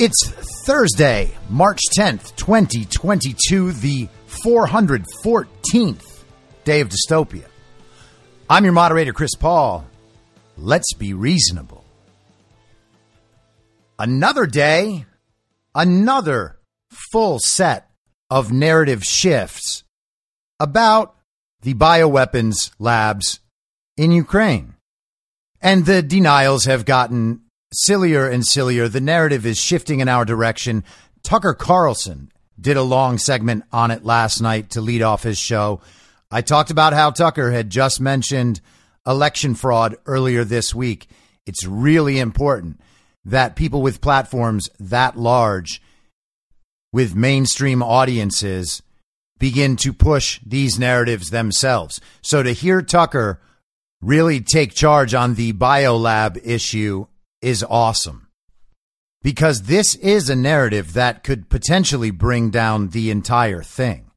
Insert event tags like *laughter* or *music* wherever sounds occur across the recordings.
It's Thursday, March 10th, 2022, the 414th day of dystopia. I'm your moderator, Chris Paul. Let's be reasonable. Another day, another full set of narrative shifts about the bioweapons labs in Ukraine. And the denials have gotten sillier and sillier. The narrative is shifting in our direction. Tucker Carlson did a long segment on it last night to lead off his show. I talked about how Tucker had just mentioned election fraud earlier this week. It's really important that people with platforms that large, with mainstream audiences, begin to push these narratives themselves. So to hear Tucker really take charge on the biolab issue is awesome because this is a narrative that could potentially bring down the entire thing.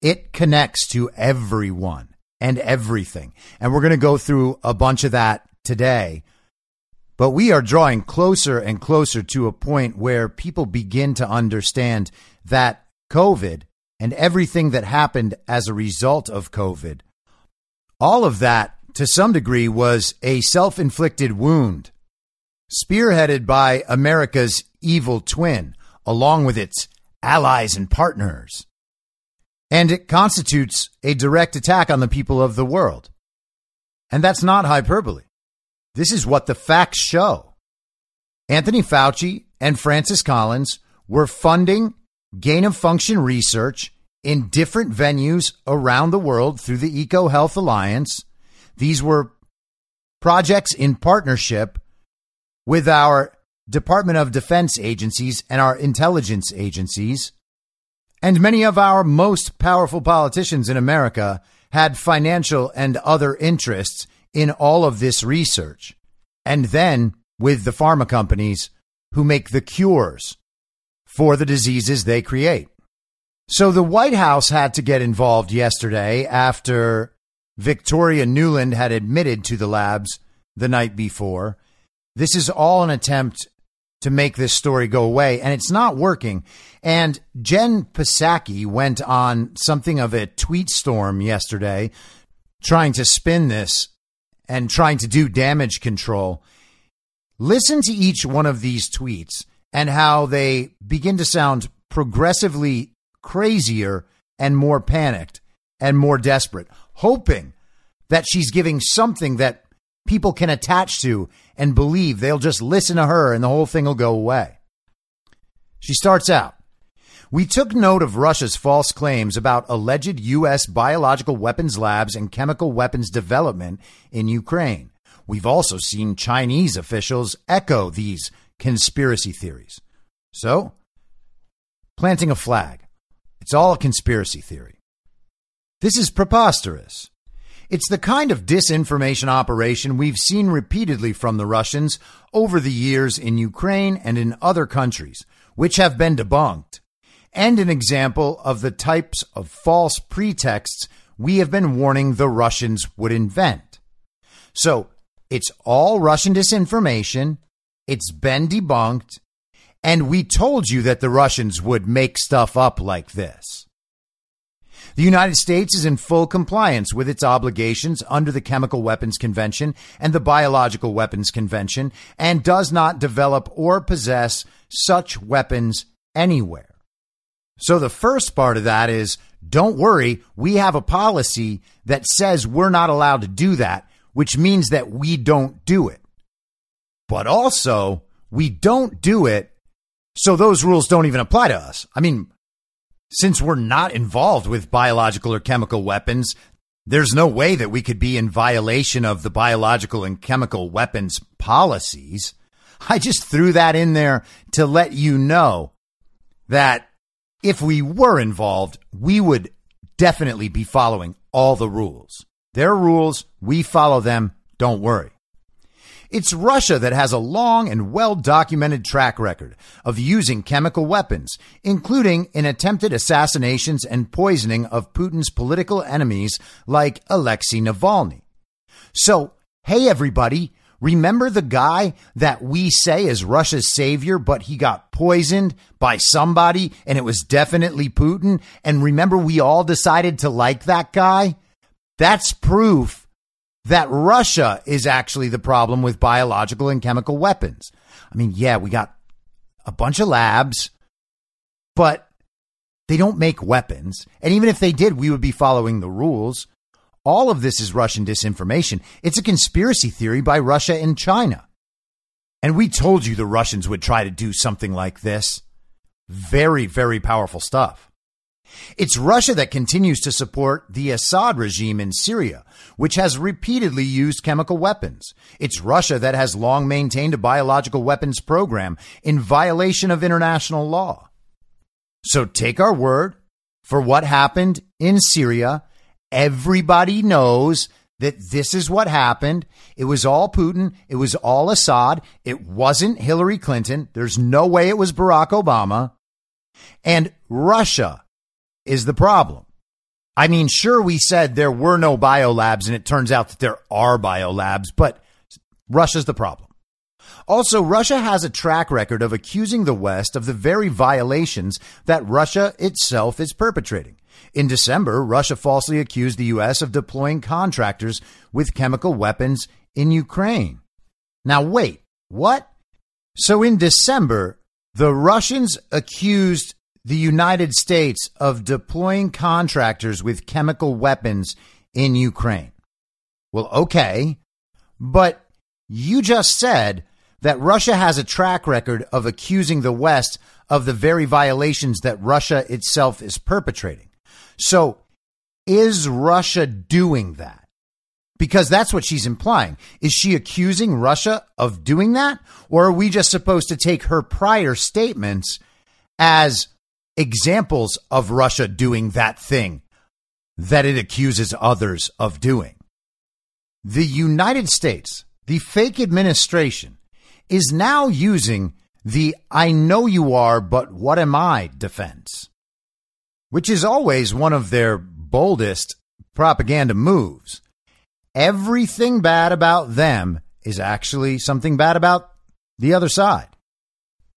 It connects to everyone and everything. And we're going to go through a bunch of that today. But we are drawing closer and closer to a point where people begin to understand that COVID and everything that happened as a result of COVID, all of that to some degree was a self inflicted wound spearheaded by America's evil twin, along with its allies and partners. And it constitutes a direct attack on the people of the world. And that's not hyperbole. This is what the facts show. Anthony Fauci and Francis Collins were funding gain of function research in different venues around the world through the EcoHealth Alliance. These were projects in partnership with our Department of Defense agencies and our intelligence agencies. And many of our most powerful politicians in America had financial and other interests in all of this research. And then with the pharma companies who make the cures for the diseases they create. So the White House had to get involved yesterday after Victoria Nuland had admitted to the labs the night before this is all an attempt to make this story go away, and it's not working. And Jen Psaki went on something of a tweet storm yesterday, trying to spin this and trying to do damage control. Listen to each one of these tweets and how they begin to sound progressively crazier and more panicked and more desperate, hoping that she's giving something that people can attach to and believe they'll just listen to her and the whole thing will go away. She starts out We took note of Russia's false claims about alleged U.S. biological weapons labs and chemical weapons development in Ukraine. We've also seen Chinese officials echo these conspiracy theories. So, planting a flag. It's all a conspiracy theory. This is preposterous. It's the kind of disinformation operation we've seen repeatedly from the Russians over the years in Ukraine and in other countries, which have been debunked, and an example of the types of false pretexts we have been warning the Russians would invent. So it's all Russian disinformation, it's been debunked, and we told you that the Russians would make stuff up like this. The United States is in full compliance with its obligations under the Chemical Weapons Convention and the Biological Weapons Convention and does not develop or possess such weapons anywhere. So the first part of that is don't worry, we have a policy that says we're not allowed to do that, which means that we don't do it. But also, we don't do it, so those rules don't even apply to us. I mean, since we're not involved with biological or chemical weapons, there's no way that we could be in violation of the biological and chemical weapons policies. I just threw that in there to let you know that if we were involved, we would definitely be following all the rules. Their rules, we follow them, don't worry. It's Russia that has a long and well documented track record of using chemical weapons, including in attempted assassinations and poisoning of Putin's political enemies like Alexei Navalny. So, hey everybody, remember the guy that we say is Russia's savior, but he got poisoned by somebody and it was definitely Putin? And remember we all decided to like that guy? That's proof that Russia is actually the problem with biological and chemical weapons. I mean, yeah, we got a bunch of labs, but they don't make weapons. And even if they did, we would be following the rules. All of this is Russian disinformation. It's a conspiracy theory by Russia and China. And we told you the Russians would try to do something like this. Very, very powerful stuff. It's Russia that continues to support the Assad regime in Syria, which has repeatedly used chemical weapons. It's Russia that has long maintained a biological weapons program in violation of international law. So take our word for what happened in Syria. Everybody knows that this is what happened. It was all Putin. It was all Assad. It wasn't Hillary Clinton. There's no way it was Barack Obama. And Russia is the problem. I mean, sure, we said there were no biolabs, and it turns out that there are biolabs, but Russia's the problem. Also, Russia has a track record of accusing the West of the very violations that Russia itself is perpetrating. In December, Russia falsely accused the U.S. of deploying contractors with chemical weapons in Ukraine. Now, wait, what? So in December, the Russians accused the United States of deploying contractors with chemical weapons in Ukraine. Well, okay, but you just said that Russia has a track record of accusing the West of the very violations that Russia itself is perpetrating. So, is Russia doing that? Because that's what she's implying. Is she accusing Russia of doing that? Or are we just supposed to take her prior statements as examples of Russia doing that thing that it accuses others of doing. The United States, the fake administration, is now using the I know you are, but what am I defense, which is always one of their boldest propaganda moves. Everything bad about them is actually something bad about the other side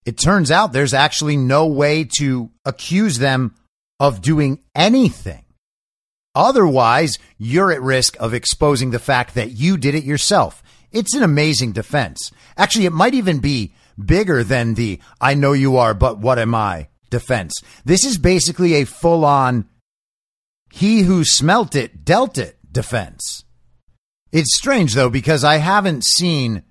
it turns out there's actually no way to accuse them of doing anything. Otherwise, you're at risk of exposing the fact that you did it yourself. It's an amazing defense. Actually, it might even be bigger than the I know you are, but what am I defense. This is basically a full on he who smelt it dealt it defense. It's strange though, because I haven't seen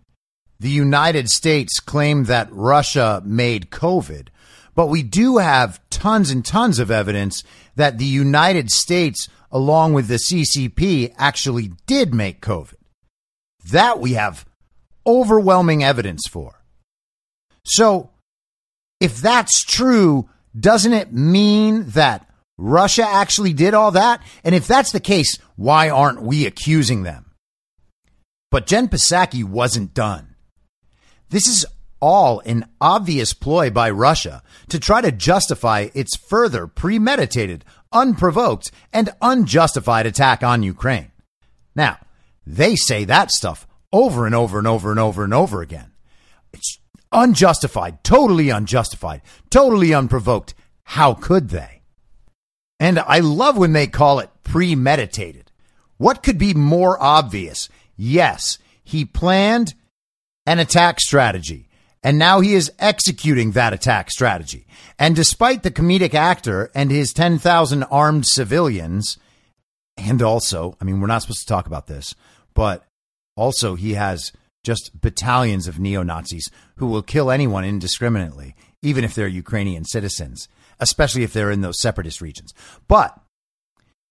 the United States claimed that Russia made COVID, but we do have tons and tons of evidence that the United States, along with the CCP, actually did make COVID. That we have overwhelming evidence for. So, if that's true, doesn't it mean that Russia actually did all that? And if that's the case, why aren't we accusing them? But Jen Psaki wasn't done. This is all an obvious ploy by Russia to try to justify its further premeditated, unprovoked, and unjustified attack on Ukraine. Now, they say that stuff over and over and over and over and over again. It's unjustified, totally unjustified, totally unprovoked. How could they? And I love when they call it premeditated. What could be more obvious? Yes, he planned an attack strategy, and now he is executing that attack strategy. And despite the comedic actor and his 10,000 armed civilians, and also, I mean, we're not supposed to talk about this, but also he has just battalions of neo Nazis who will kill anyone indiscriminately, even if they're Ukrainian citizens, especially if they're in those separatist regions. But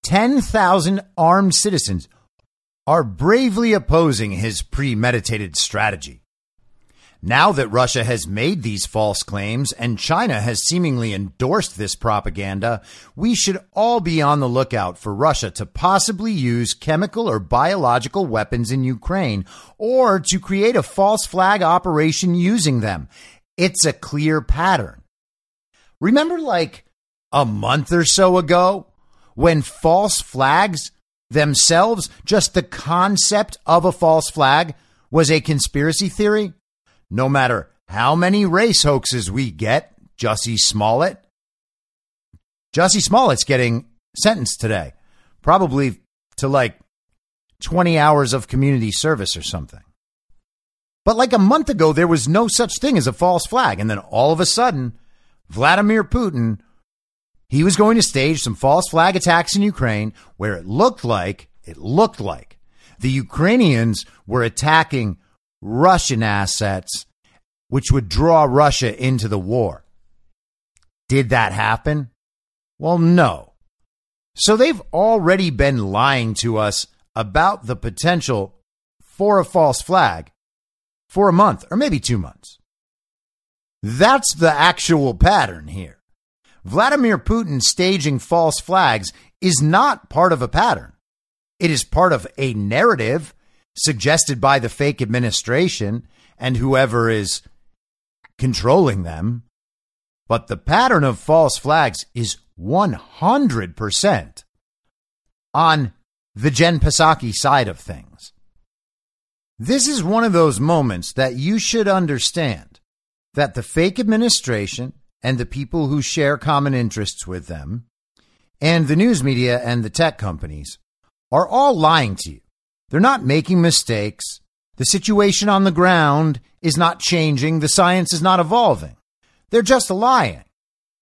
10,000 armed citizens are bravely opposing his premeditated strategy. Now that Russia has made these false claims and China has seemingly endorsed this propaganda, we should all be on the lookout for Russia to possibly use chemical or biological weapons in Ukraine or to create a false flag operation using them. It's a clear pattern. Remember, like a month or so ago, when false flags themselves, just the concept of a false flag, was a conspiracy theory? No matter how many race hoaxes we get, Jussie Smollett. Jussie Smollett's getting sentenced today, probably to like 20 hours of community service or something. But like a month ago, there was no such thing as a false flag. And then all of a sudden, Vladimir Putin, he was going to stage some false flag attacks in Ukraine where it looked like, it looked like the Ukrainians were attacking Russian assets, which would draw Russia into the war. Did that happen? Well, no. So they've already been lying to us about the potential for a false flag for a month or maybe two months. That's the actual pattern here. Vladimir Putin staging false flags is not part of a pattern. It is part of a narrative suggested by the fake administration and whoever is controlling them. But the pattern of false flags is 100% on the Jen Psaki side of things. This is one of those moments that you should understand that the fake administration and the people who share common interests with them and the news media and the tech companies are all lying to you. They're not making mistakes. The situation on the ground is not changing. The science is not evolving. They're just lying.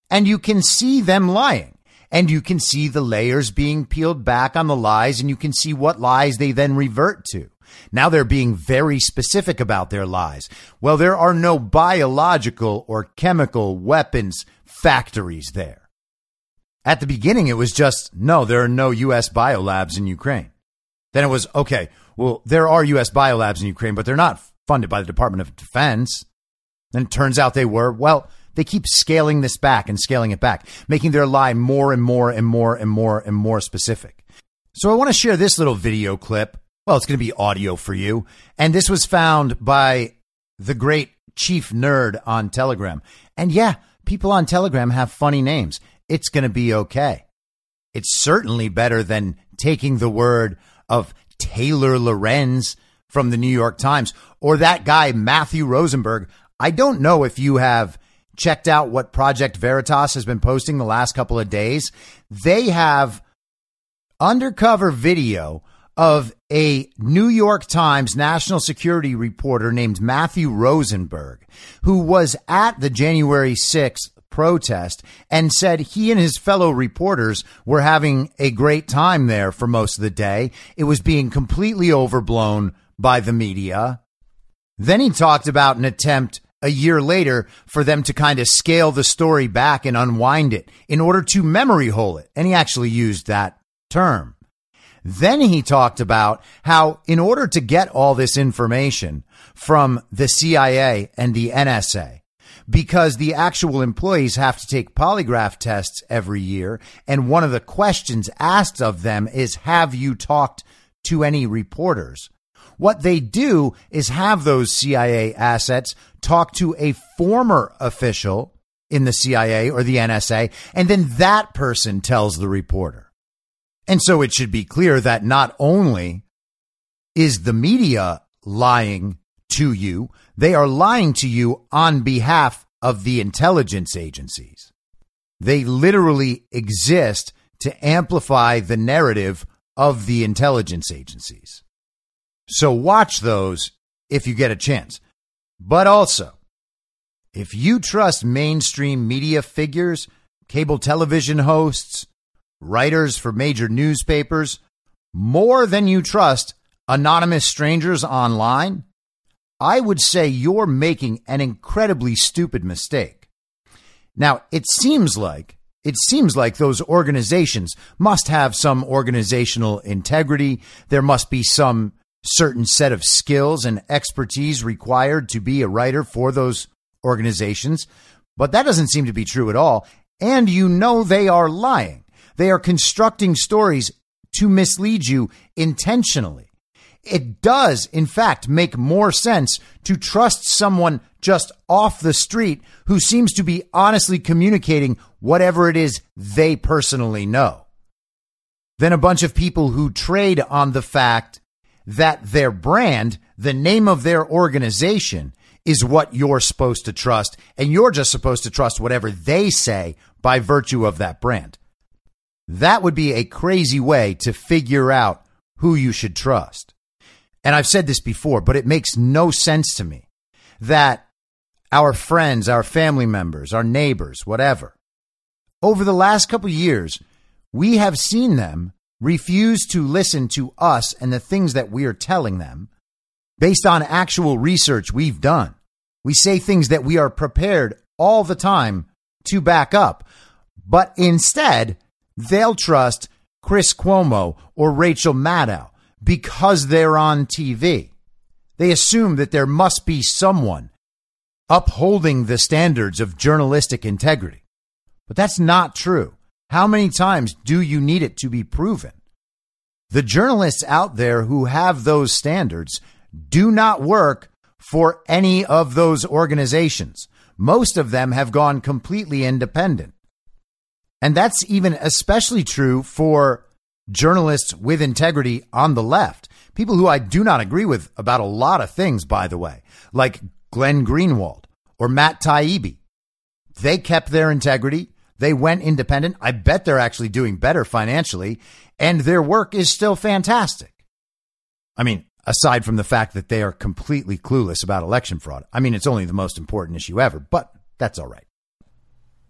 And you can see them lying. And you can see the layers being peeled back on the lies, and you can see what lies they then revert to. Now they're being very specific about their lies. Well, there are no biological or chemical weapons factories there. At the beginning, it was just no, there are no U.S. biolabs in Ukraine. Then it was, okay, well, there are U.S. biolabs in Ukraine, but they're not funded by the Department of Defense. Then it turns out they were. Well, they keep scaling this back and scaling it back, making their lie more and more and more and more and more specific. So I want to share this little video clip. Well, it's going to be audio for you. And this was found by the great Chief Nerd on Telegram. And yeah, people on Telegram have funny names. It's going to be okay. It's certainly better than taking the word of Taylor Lorenz from the New York Times or that guy, Matthew Rosenberg. I don't know if you have checked out what Project Veritas has been posting the last couple of days. They have undercover video of a New York Times national security reporter named Matthew Rosenberg, who was at the January 6th protest and said he and his fellow reporters were having a great time there for most of the day. It was being completely overblown by the media. Then he talked about an attempt a year later for them to kind of scale the story back and unwind it in order to memory hole it. And he actually used that term. Then he talked about how, in order to get all this information from the CIA and the NSA, because the actual employees have to take polygraph tests every year. And one of the questions asked of them is, have you talked to any reporters? What they do is have those CIA assets talk to a former official in the CIA or the NSA, and then that person tells the reporter. And so it should be clear that not only is the media lying to you, they are lying to you on behalf of the intelligence agencies. They literally exist to amplify the narrative of the intelligence agencies. So watch those if you get a chance. But also, if you trust mainstream media figures, cable television hosts, writers for major newspapers, more than you trust anonymous strangers online, I would say you're making an incredibly stupid mistake. Now, it seems like it seems like those organizations must have some organizational integrity. There must be some certain set of skills and expertise required to be a writer for those organizations. But that doesn't seem to be true at all. And you know they are lying. They are constructing stories to mislead you intentionally. It does, in fact, make more sense to trust someone just off the street who seems to be honestly communicating whatever it is they personally know than a bunch of people who trade on the fact that their brand, the name of their organization, is what you're supposed to trust, and you're just supposed to trust whatever they say by virtue of that brand. That would be a crazy way to figure out who you should trust. And I've said this before, but it makes no sense to me that our friends, our family members, our neighbors, whatever, over the last couple years, we have seen them refuse to listen to us and the things that we are telling them based on actual research we've done. We say things that we are prepared all the time to back up, but instead, they'll trust Chris Cuomo or Rachel Maddow because they're on TV. They assume that there must be someone upholding the standards of journalistic integrity. But that's not true. How many times do you need it to be proven? The journalists out there who have those standards do not work for any of those organizations. Most of them have gone completely independent. And that's even especially true for journalists with integrity on the left. People who I do not agree with about a lot of things, by the way, like Glenn Greenwald or Matt Taibbi. They kept their integrity. They went independent. I bet they're actually doing better financially, and their work is still fantastic. I mean, aside from the fact that they are completely clueless about election fraud. I mean, it's only the most important issue ever, but that's all right.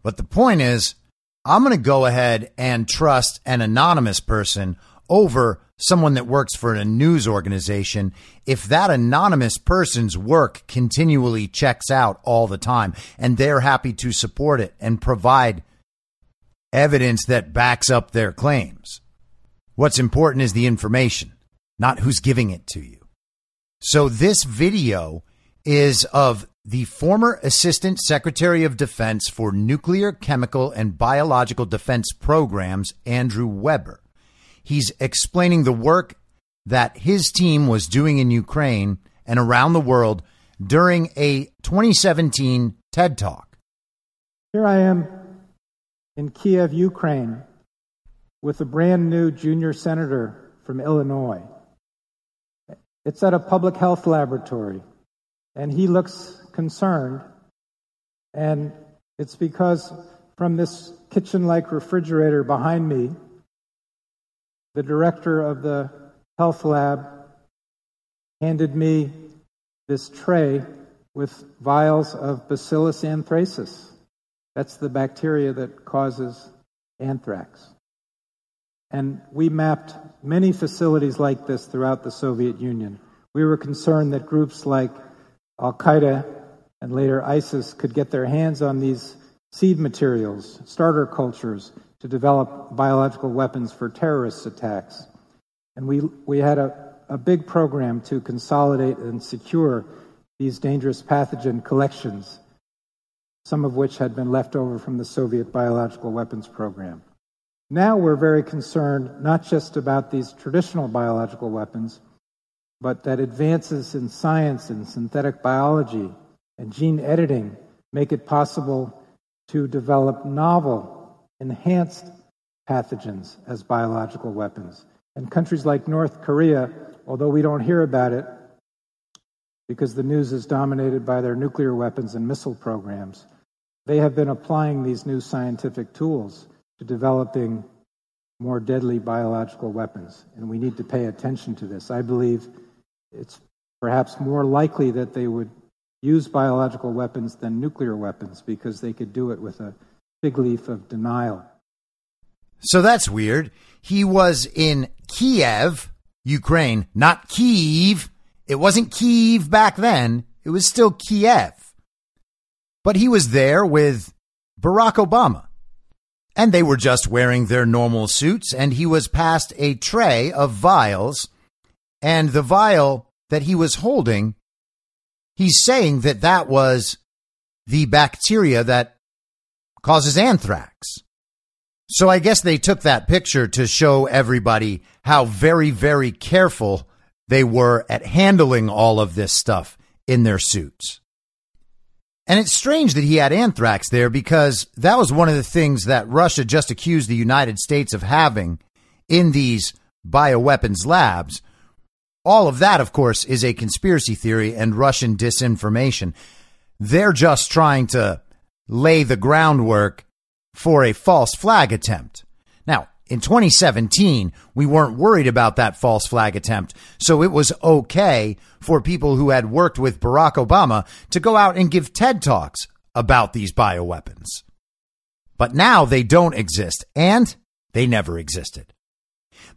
But the point is, I'm going to go ahead and trust an anonymous person over someone that works for a news organization if that anonymous person's work continually checks out all the time and they're happy to support it and provide evidence that backs up their claims. What's important is the information, not who's giving it to you. So this video is of the former Assistant Secretary of Defense for Nuclear, Chemical, and Biological Defense Programs, Andrew Weber. He's explaining the work that his team was doing in Ukraine and around the world during a 2017 TED Talk. Here I am in Kiev, Ukraine, with a brand new junior senator from Illinois. It's at a public health laboratory, and he looks concerned. And it's because from this kitchen like refrigerator behind me, the director of the health lab handed me this tray with vials of Bacillus anthracis. That's the bacteria that causes anthrax. And we mapped many facilities like this throughout the Soviet Union. We were concerned that groups like Al Qaeda and later ISIS could get their hands on these seed materials, starter cultures, to develop biological weapons for terrorist attacks. And we, we had a, a big program to consolidate and secure these dangerous pathogen collections, some of which had been left over from the Soviet biological weapons program. Now we're very concerned not just about these traditional biological weapons, but that advances in science and synthetic biology and gene editing make it possible to develop novel, enhanced pathogens as biological weapons. And countries like North Korea, although we don't hear about it because the news is dominated by their nuclear weapons and missile programs, they have been applying these new scientific tools to developing more deadly biological weapons. And we need to pay attention to this. I believe it's perhaps more likely that they would use biological weapons than nuclear weapons because they could do it with a fig leaf of denial. So that's weird. He was in Kiev, Ukraine, not Kiev. It wasn't Kiev back then. It was still Kiev. But he was there with Barack Obama. And they were just wearing their normal suits, and he was passed a tray of vials. And the vial that he was holding, he's saying that that was the bacteria that causes anthrax. So I guess they took that picture to show everybody how very, very careful they were at handling all of this stuff in their suits. And it's strange that he had anthrax there because that was one of the things that Russia just accused the United States of having in these bioweapons labs. All of that, of course, is a conspiracy theory and Russian disinformation. They're just trying to lay the groundwork for a false flag attempt. Now, in 2017, we weren't worried about that false flag attempt. So it was okay for people who had worked with Barack Obama to go out and give TED Talks about these bioweapons. But now they don't exist and they never existed.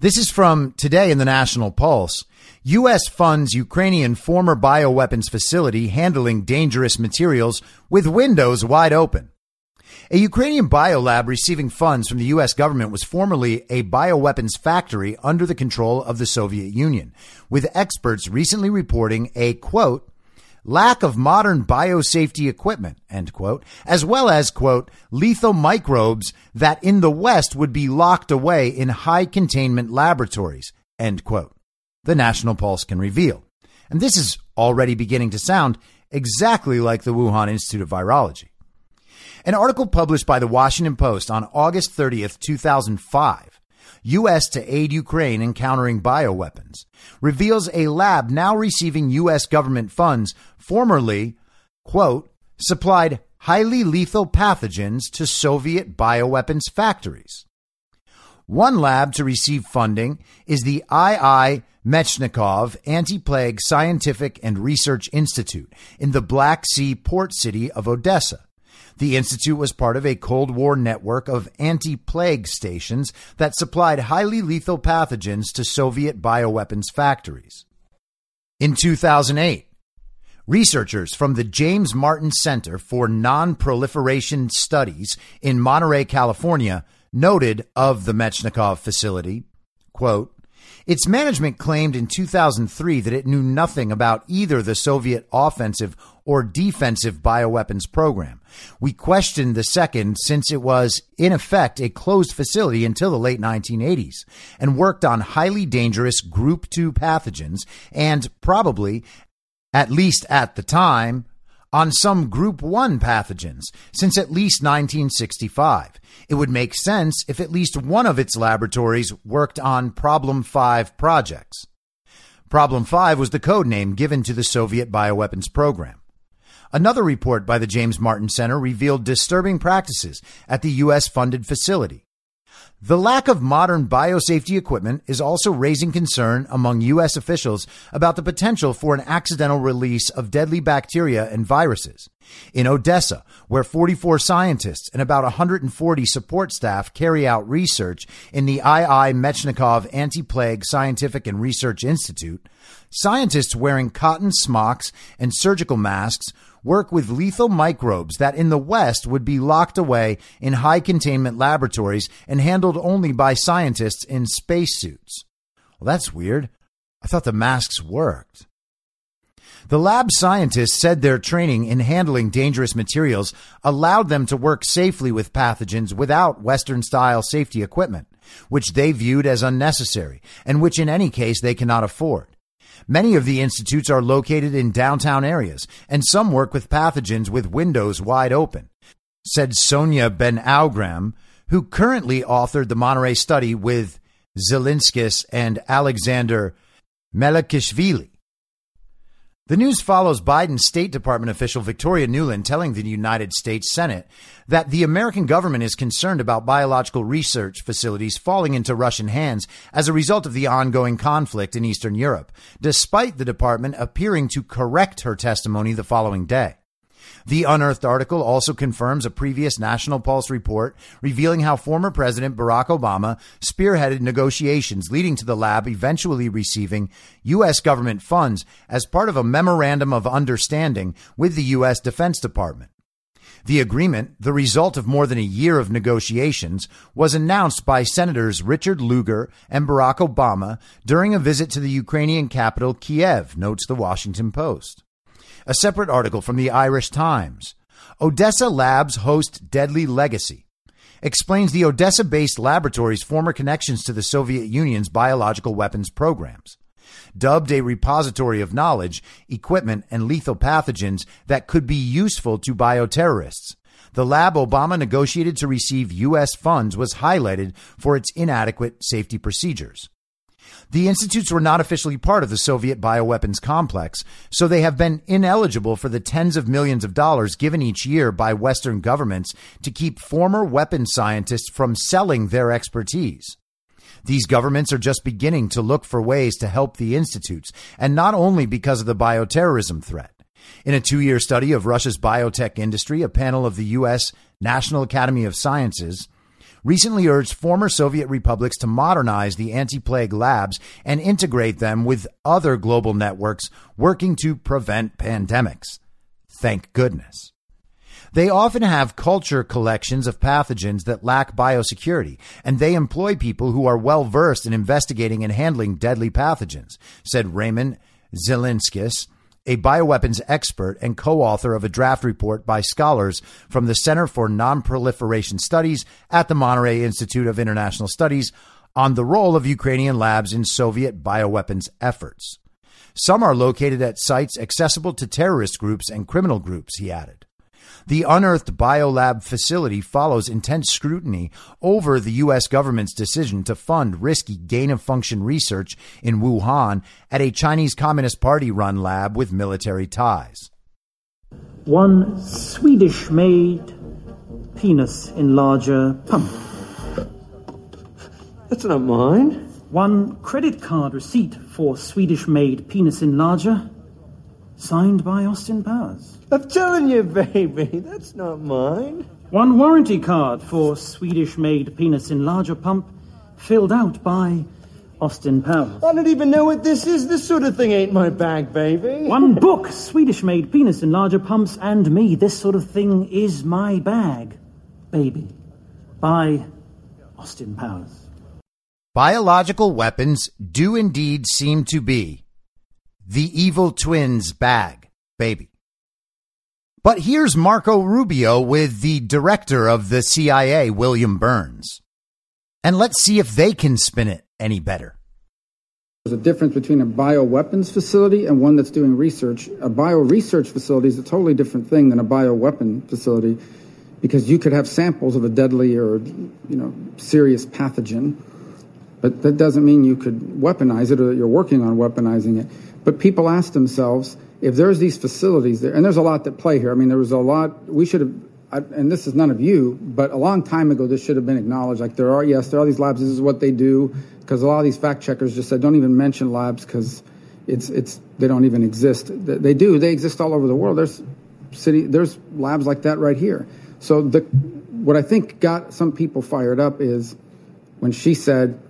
This is from today in the National Pulse. U.S. funds Ukrainian former bioweapons facility handling dangerous materials with windows wide open. A Ukrainian biolab receiving funds from the U.S. government was formerly a bioweapons factory under the control of the Soviet Union, with experts recently reporting a quote, lack of modern biosafety equipment, end quote, as well as, quote, lethal microbes that in the West would be locked away in high containment laboratories, end quote. The National Pulse can reveal. And this is already beginning to sound exactly like the Wuhan Institute of Virology. An article published by the Washington Post on August 30th, 2005, U.S. to aid Ukraine in countering bioweapons, reveals a lab now receiving U.S. government funds formerly, quote, supplied highly lethal pathogens to Soviet bioweapons factories. One lab to receive funding is the II Mechnikov Anti Plague Scientific and Research Institute in the Black Sea port city of Odessa. The Institute was part of a Cold War network of anti plague stations that supplied highly lethal pathogens to Soviet bioweapons factories. In 2008, researchers from the James Martin Center for Non Proliferation Studies in Monterey, California, noted of the Mechnikov facility, quote, its management claimed in 2003 that it knew nothing about either the Soviet offensive or defensive bioweapons program. We questioned the second since it was, in effect, a closed facility until the late 1980s and worked on highly dangerous Group 2 pathogens and probably, at least at the time, on some Group 1 pathogens since at least 1965. It would make sense if at least one of its laboratories worked on Problem 5 projects. Problem 5 was the code name given to the Soviet bioweapons program. Another report by the James Martin Center revealed disturbing practices at the U.S. funded facility. The lack of modern biosafety equipment is also raising concern among U.S. officials about the potential for an accidental release of deadly bacteria and viruses. In Odessa, where 44 scientists and about 140 support staff carry out research in the II Mechnikov Anti Plague Scientific and Research Institute, scientists wearing cotton smocks and surgical masks work with lethal microbes that in the West would be locked away in high containment laboratories and handled only by scientists in spacesuits. Well, that's weird. I thought the masks worked. The lab scientists said their training in handling dangerous materials allowed them to work safely with pathogens without Western style safety equipment, which they viewed as unnecessary and which in any case they cannot afford. Many of the institutes are located in downtown areas, and some work with pathogens with windows wide open, said Sonia Ben Ouagrham, who currently authored the Monterey study with Zilinskas and Alexander Melikishvili. The news follows Biden's State Department official Victoria Nuland telling the United States Senate that the American government is concerned about biological research facilities falling into Russian hands as a result of the ongoing conflict in Eastern Europe, despite the department appearing to correct her testimony the following day. The unearthed article also confirms a previous National Pulse report revealing how former President Barack Obama spearheaded negotiations leading to the lab eventually receiving U.S. government funds as part of a memorandum of understanding with the U.S. Defense Department. The agreement, the result of more than a year of negotiations, was announced by Senators Richard Lugar and Barack Obama during a visit to the Ukrainian capital, Kiev, notes the Washington Post. A separate article from the Irish Times. Odessa Labs host deadly legacy. Explains the Odessa based laboratory's former connections to the Soviet Union's biological weapons programs. Dubbed a repository of knowledge, equipment, and lethal pathogens that could be useful to bioterrorists. The lab Obama negotiated to receive U.S. funds was highlighted for its inadequate safety procedures. The institutes were not officially part of the Soviet bioweapons complex, so they have been ineligible for the tens of millions of dollars given each year by Western governments to keep former weapons scientists from selling their expertise. These governments are just beginning to look for ways to help the institutes, and not only because of the bioterrorism threat. In a two year study of Russia's biotech industry, a panel of the U.S. National Academy of Sciences recently urged former Soviet republics to modernize the anti plague labs and integrate them with other global networks working to prevent pandemics. Thank goodness. They often have culture collections of pathogens that lack biosecurity, and they employ people who are well versed in investigating and handling deadly pathogens, said Raymond Zilinskas, a bioweapons expert and co-author of a draft report by scholars from the Center for Nonproliferation Studies at the Monterey Institute of International Studies on the role of Ukrainian labs in Soviet bioweapons efforts. Some are located at sites accessible to terrorist groups and criminal groups, he added. The unearthed biolab facility follows intense scrutiny over the U.S. government's decision to fund risky gain of function research in Wuhan at a Chinese Communist Party run lab with military ties. One Swedish made penis enlarger pump. That's not mine. One credit card receipt for Swedish made penis enlarger signed by Austin Powers. I'm telling you, baby, that's not mine. One warranty card for Swedish made penis enlarger pump filled out by Austin Powers. I don't even know what this is. This sort of thing ain't my bag, baby. *laughs* One book, Swedish made penis enlarger pumps and me. This sort of thing is my bag, baby. By Austin Powers. Biological weapons do indeed seem to be the evil twins bag, baby. But here's Marco Rubio with the director of the CIA, William Burns. And let's see if they can spin it any better. There's a difference between a bioweapons facility and one that's doing research. A bio research facility is a totally different thing than a bioweapon facility because you could have samples of a deadly or you know serious pathogen, but that doesn't mean you could weaponize it or that you're working on weaponizing it. But people ask themselves if there's these facilities there, and there's a lot that play here. I mean, there was a lot. We should have, and this is none of you, but a long time ago, this should have been acknowledged. Like there are, yes, there are these labs. This is what they do. Because a lot of these fact checkers just said, don't even mention labs because it's it's they don't even exist. They do. They exist all over the world. There's city. There's labs like that right here. So the what I think got some people fired up is when she said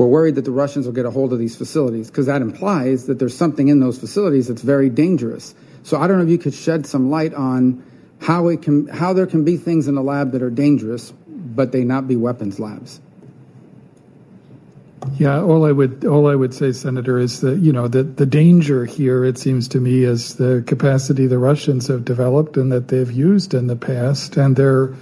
we're worried that the Russians will get a hold of these facilities because that implies that there's something in those facilities that's very dangerous. So I don't know if you could shed some light on how it can how there can be things in the lab that are dangerous, but they not be weapons labs. Yeah, all I would all I would say, Senator, is that you know the the danger here, it seems to me, is the capacity the Russians have developed and that they've used in the past, and their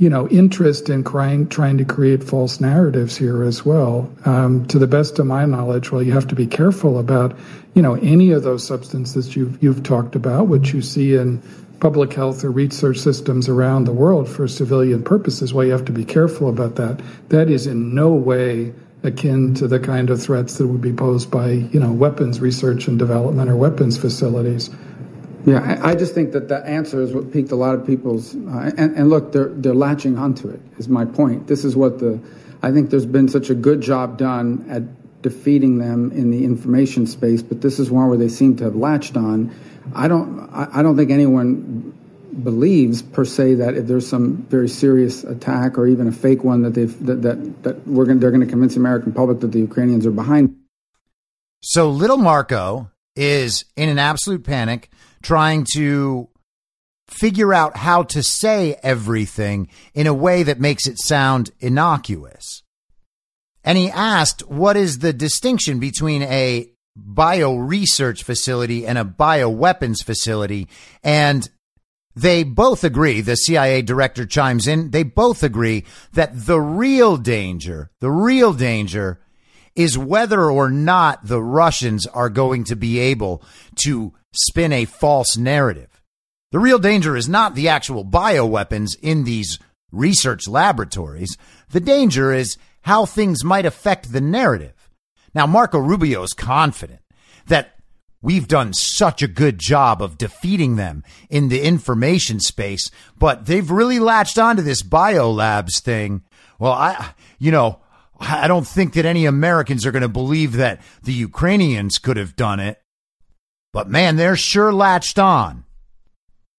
you know, interest in trying trying to create false narratives here as well. Um, to the best of my knowledge, well, you have to be careful about, you know, any of those substances you've you've talked about, which you see in public health or research systems around the world for civilian purposes. Well, you have to be careful about that. That is in no way akin to the kind of threats that would be posed by, you know, weapons research and development or weapons facilities. Yeah, I, just think that the answer is what piqued a lot of people's. Uh, and, and look, they're they're latching onto it. Is my point. This is what the. I think there's been such a good job done at defeating them in the information space, but this is one where they seem to have latched on. I don't. I, I don't think anyone believes per se that if there's some very serious attack or even a fake one that they've that that, that we're going they're going to convince the American public that the Ukrainians are behind. So little Marco is in an absolute panic, trying to figure out how to say everything in a way that makes it sound innocuous. And he asked, what is the distinction between a bio research facility and a bioweapons facility? And they both agree, the CIA director chimes in, they both agree that the real danger, the real danger is whether or not the Russians are going to be able to spin a false narrative. The real danger is not the actual bioweapons in these research laboratories. The danger is how things might affect the narrative. Now, Marco Rubio is confident that we've done such a good job of defeating them in the information space, but they've really latched onto this biolabs thing. Well, I, you know, I don't think that any Americans are going to believe that the Ukrainians could have done it. But man, they're sure latched on.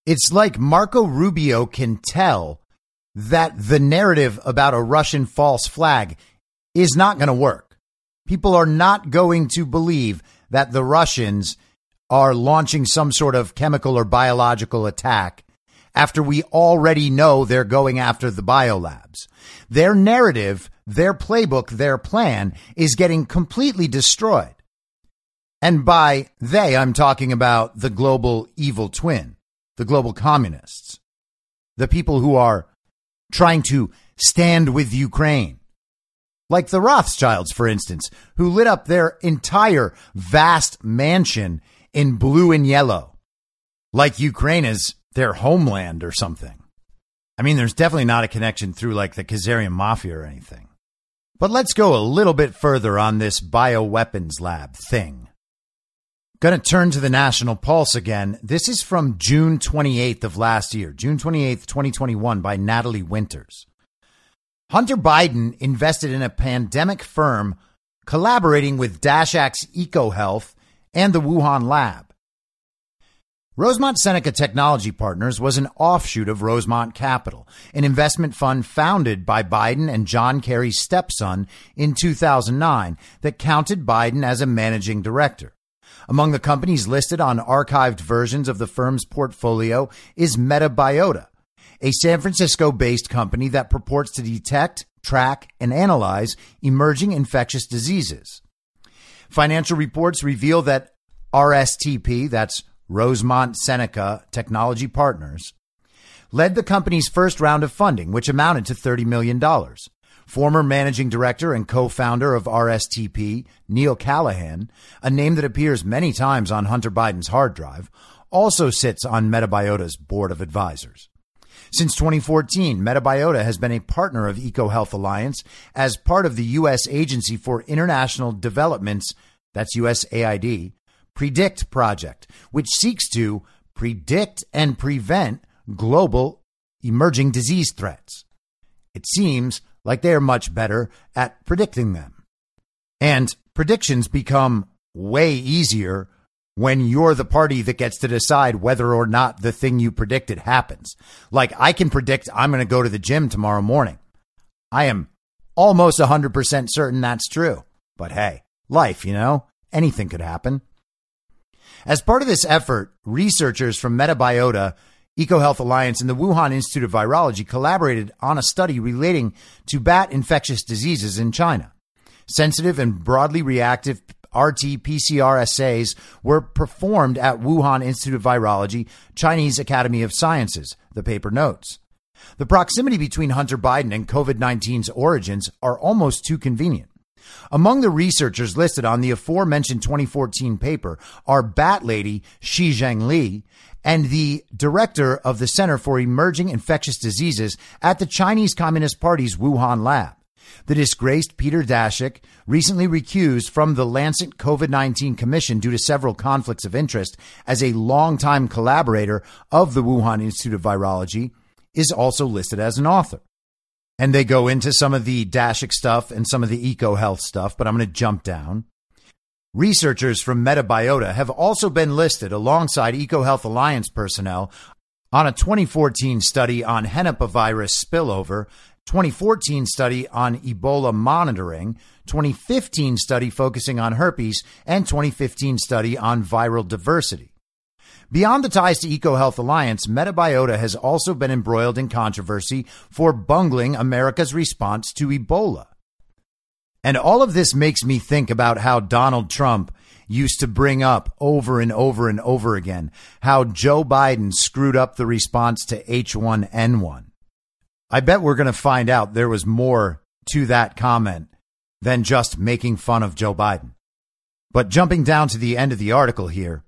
It's like Marco Rubio can tell that the narrative about a Russian false flag is not going to work. People are not going to believe that the Russians are launching some sort of chemical or biological attack after we already know they're going after the biolabs. Their narrative, their playbook, their plan is getting completely destroyed. And by they, I'm talking about the global evil twin, the global communists, the people who are trying to stand with Ukraine. Like the Rothschilds, for instance, who lit up their entire vast mansion in blue and yellow, like Ukraine is their homeland or something. I mean, there's definitely not a connection through like the Khazarian mafia or anything. But let's go a little bit further on this bioweapons lab thing. Going to turn to the National Pulse again. This is from June 28th of last year, June 28th, 2021, by Natalie Winters. Hunter Biden invested in a pandemic firm collaborating with Daszak's EcoHealth and the Wuhan lab. Rosemont Seneca Technology Partners was an offshoot of Rosemont Capital, an investment fund founded by Biden and John Kerry's stepson in 2009 that counted Biden as a managing director. Among the companies listed on archived versions of the firm's portfolio is Metabiota, a San Francisco based company that purports to detect, track, and analyze emerging infectious diseases. Financial reports reveal that RSTP, that's Rosemont Seneca Technology Partners, led the company's first round of funding, which amounted to $30 million. Former managing director and co founder of RSTP, Neil Callahan, a name that appears many times on Hunter Biden's hard drive, also sits on Metabiota's board of advisors. Since 2014, Metabiota has been a partner of EcoHealth Alliance as part of the U.S. Agency for International Development's, that's USAID, PREDICT project, which seeks to predict and prevent global emerging disease threats. It seems like they are much better at predicting them. And predictions become way easier when you're the party that gets to decide whether or not the thing you predicted happens. Like I can predict I'm going to go to the gym tomorrow morning. I am almost 100% certain that's true. But hey, life, you know, anything could happen. As part of this effort, researchers from Metabiota EcoHealth Alliance and the Wuhan Institute of Virology collaborated on a study relating to bat infectious diseases in China. Sensitive and broadly reactive RT PCR assays were performed at Wuhan Institute of Virology, Chinese Academy of Sciences, the paper notes. The proximity between Hunter Biden and COVID 19's origins are almost too convenient. Among the researchers listed on the aforementioned 2014 paper are Bat Lady Shi Zhengli and the director of the Center for Emerging Infectious Diseases at the Chinese Communist Party's Wuhan lab. The disgraced Peter Daszak recently recused from the Lancet COVID 19 Commission due to several conflicts of interest as a longtime collaborator of the Wuhan Institute of Virology is also listed as an author. And they go into some of the Daszak stuff and some of the eco health stuff, but I'm going to jump down. Researchers from Metabiota have also been listed alongside EcoHealth Alliance personnel on a 2014 study on Henipavirus spillover, 2014 study on Ebola monitoring, 2015 study focusing on herpes, and 2015 study on viral diversity. Beyond the ties to EcoHealth Alliance, Metabiota has also been embroiled in controversy for bungling America's response to Ebola. And all of this makes me think about how Donald Trump used to bring up over and over and over again how Joe Biden screwed up the response to H1N1. I bet we're going to find out there was more to that comment than just making fun of Joe Biden. But jumping down to the end of the article here,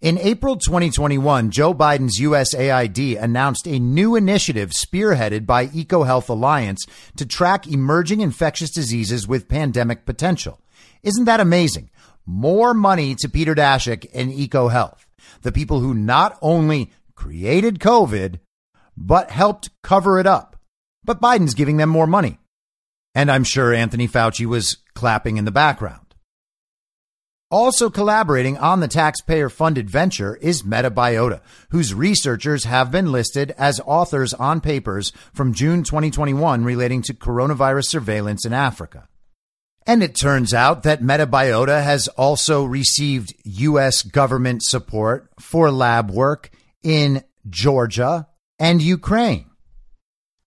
in April 2021, Joe Biden's USAID announced a new initiative spearheaded by EcoHealth Alliance to track emerging infectious diseases with pandemic potential. Isn't that amazing? More money to Peter Daszak and EcoHealth, the people who not only created COVID, but helped cover it up. But Biden's giving them more money. And I'm sure Anthony Fauci was clapping in the background. Also collaborating on the taxpayer funded venture is Metabiota, whose researchers have been listed as authors on papers from June 2021 relating to coronavirus surveillance in Africa. And it turns out that Metabiota has also received U.S. government support for lab work in Georgia and Ukraine.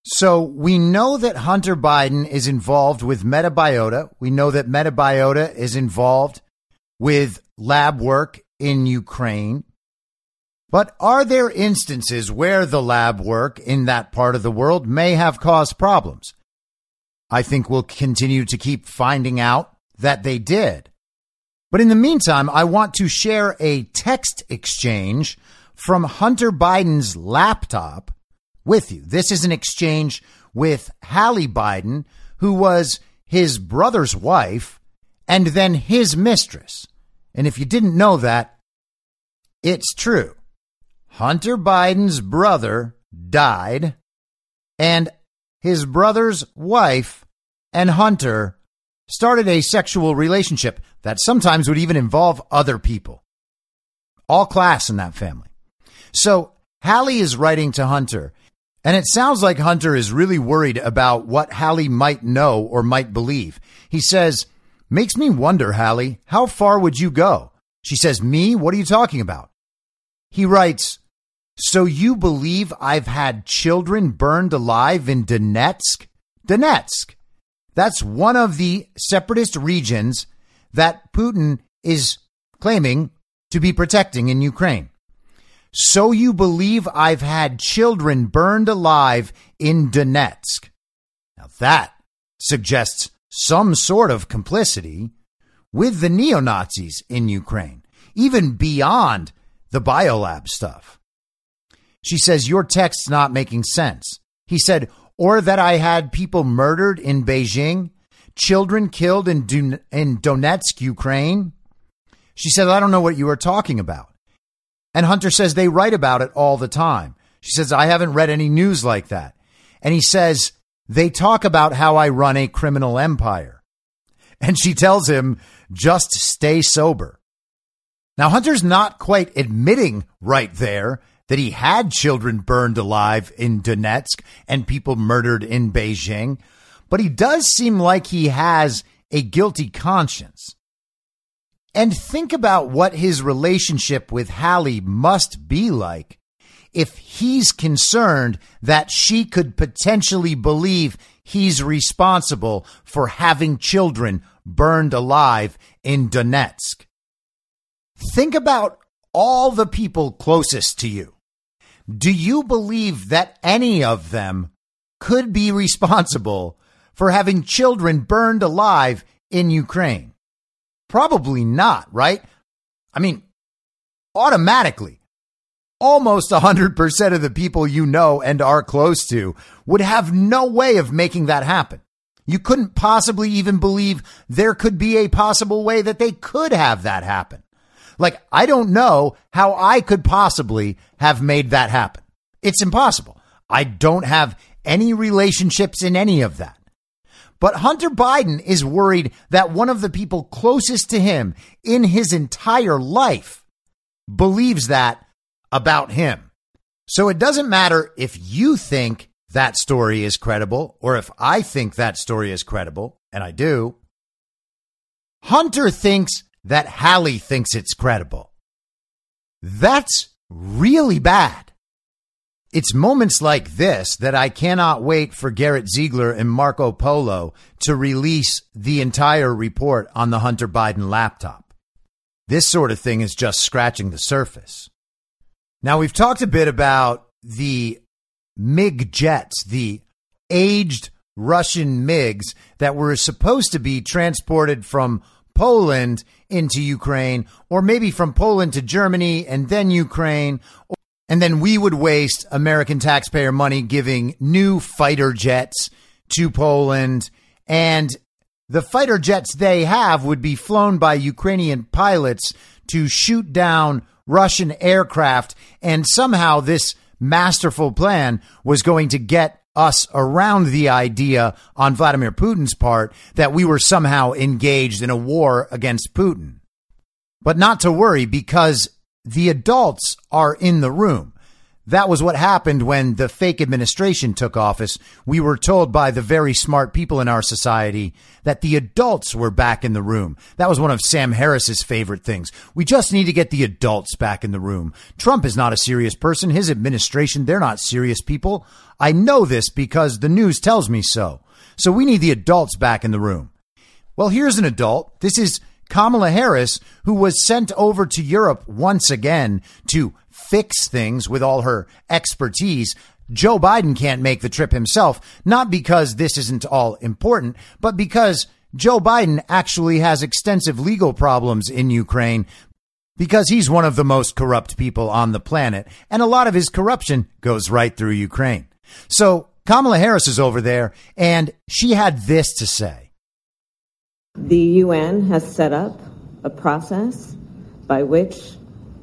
So we know that Hunter Biden is involved with Metabiota. We know that Metabiota is involved with lab work in Ukraine. But are there instances where the lab work in that part of the world may have caused problems? I think we'll continue to keep finding out that they did. But in the meantime, I want to share a text exchange from Hunter Biden's laptop with you. This is an exchange with Hallie Biden, who was his brother's wife and then his mistress. And if you didn't know that, it's true. Hunter Biden's brother died, and his brother's wife and Hunter started a sexual relationship that sometimes would even involve other people. All class in that family. So Hallie is writing to Hunter, and it sounds like Hunter is really worried about what Hallie might know or might believe. He says, Makes me wonder, Hallie, how far would you go? She says, Me? What are you talking about? He writes, So you believe I've had children burned alive in Donetsk? Donetsk. That's one of the separatist regions that Putin is claiming to be protecting in Ukraine. So you believe I've had children burned alive in Donetsk? Now that suggests some sort of complicity with the neo Nazis in Ukraine, even beyond the biolab stuff. She says, Your text's not making sense. He said, or that I had people murdered in Beijing, children killed in, Dun- in Donetsk, Ukraine. She said, I don't know what you are talking about. And Hunter says they write about it all the time. She says, I haven't read any news like that. And he says, they talk about how I run a criminal empire. And she tells him, just stay sober. Now, Hunter's not quite admitting right there that he had children burned alive in Donetsk and people murdered in Beijing, but he does seem like he has a guilty conscience. And think about what his relationship with Hallie must be like if he's concerned that she could potentially believe he's responsible for having children burned alive in Donetsk. Think about all the people closest to you. Do you believe that any of them could be responsible for having children burned alive in Ukraine? Probably not, right? I mean, automatically, almost 100% of the people you know and are close to would have no way of making that happen. You couldn't possibly even believe there could be a possible way that they could have that happen. Like, I don't know how I could possibly have made that happen. It's impossible. I don't have any relationships in any of that. But Hunter Biden is worried that one of the people closest to him in his entire life believes that about him. So it doesn't matter if you think that story is credible or if I think that story is credible, and I do. Hunter thinks that Hallie thinks it's credible. That's really bad. It's moments like this that I cannot wait for Garrett Ziegler and Marco Polo to release the entire report on the Hunter Biden laptop. This sort of thing is just scratching the surface. Now, we've talked a bit about the MiG jets, the aged Russian MiGs that were supposed to be transported from Poland into Ukraine, or maybe from Poland to Germany and then Ukraine, and then we would waste American taxpayer money giving new fighter jets to Poland. And the fighter jets they have would be flown by Ukrainian pilots to shoot down Russian aircraft. And somehow this masterful plan was going to get us around the idea on Vladimir Putin's part that we were somehow engaged in a war against Putin. But not to worry because the adults are in the room. That was what happened when the fake administration took office. We were told by the very smart people in our society that the adults were back in the room. That was one of Sam Harris's favorite things. We just need to get the adults back in the room. Trump is not a serious person. His administration, they're not serious people. I know this because the news tells me so. So we need the adults back in the room. Well, here's an adult. This is Kamala Harris, who was sent over to Europe once again to fix things with all her expertise. Joe Biden can't make the trip himself, not because this isn't all important, but because Joe Biden actually has extensive legal problems in Ukraine because he's one of the most corrupt people on the planet, and a lot of his corruption goes right through Ukraine. So Kamala Harris is over there, and she had this to say. The UN has set up a process by which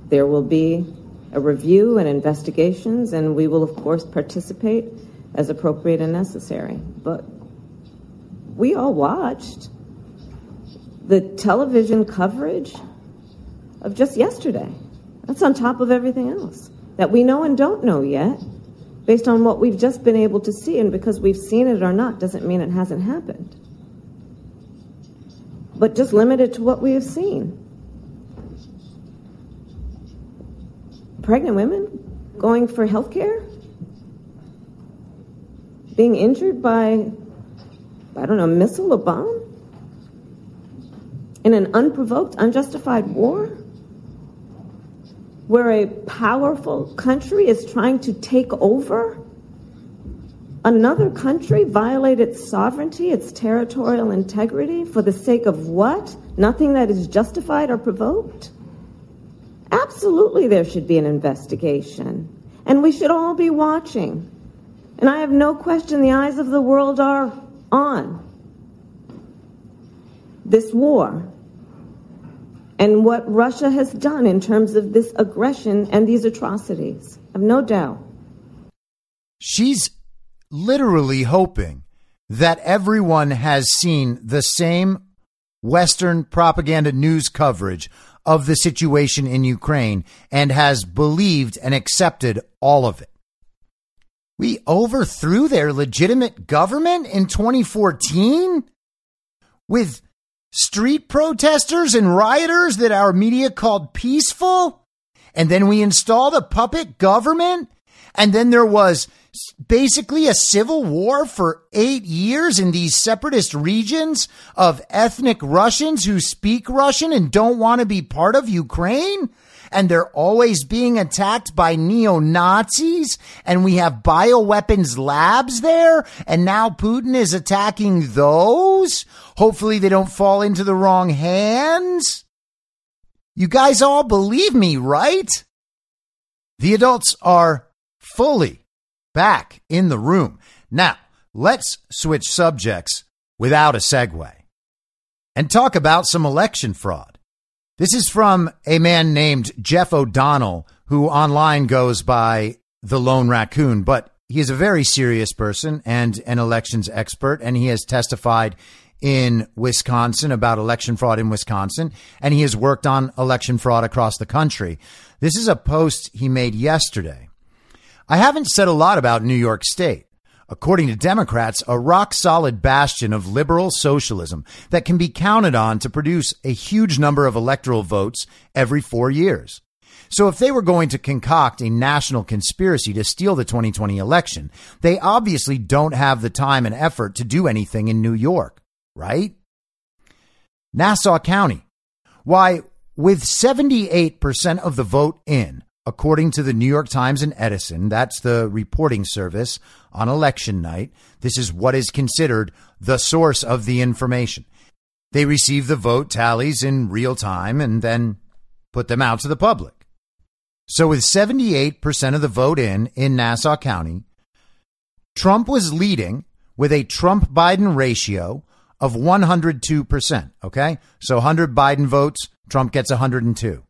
there will be a review and investigations, and we will, of course, participate as appropriate and necessary. But we all watched the television coverage of just yesterday. That's on top of everything else that we know and don't know yet, based on what we've just been able to see. And because we've seen it or not doesn't mean it hasn't happened but just limited to what we have seen. Pregnant women going for health care, being injured by, I don't know, a missile or bomb in an unprovoked, unjustified war where a powerful country is trying to take over another country violate its sovereignty, its territorial integrity for the sake of what? Nothing that is justified or provoked? Absolutely, there should be an investigation. And we should all be watching. And I have no question the eyes of the world are on this war and what Russia has done in terms of this aggression and these atrocities. I have no doubt. She's literally hoping that everyone has seen the same Western propaganda news coverage of the situation in Ukraine and has believed and accepted all of it. We overthrew their legitimate government in 2014 with street protesters and rioters that our media called peaceful. And then we installed a puppet government. And then there was basically a civil war for eight years in these separatist regions of ethnic Russians who speak Russian and don't want to be part of Ukraine? And they're always being attacked by neo Nazis, and we have bioweapons labs there, and now Putin is attacking those. Hopefully, they don't fall into the wrong hands. You guys all believe me, right? The adults are fully back in the room. Now, let's switch subjects without a segue and talk about some election fraud. This is from a man named Jeff O'Donnell, who online goes by the Lone Raccoon, but he is a very serious person and an elections expert, and he has testified in Wisconsin about election fraud in Wisconsin, and he has worked on election fraud across the country. This is a post he made yesterday. I haven't said a lot about New York State. According to Democrats, a rock solid bastion of liberal socialism that can be counted on to produce a huge number of electoral votes every four years. So if they were going to concoct a national conspiracy to steal the 2020 election, they obviously don't have the time and effort to do anything in New York right? Nassau County. Why, with 78% of the vote in, according to the New York Times and Edison, that's the reporting service on election night, this is what is considered the source of the information. They receive the vote tallies in real time and then put them out to the public. So, with 78% of the vote in in Nassau County, Trump was leading with a Trump Biden ratio of 102%. Okay. So 100 Biden votes, Trump gets 102.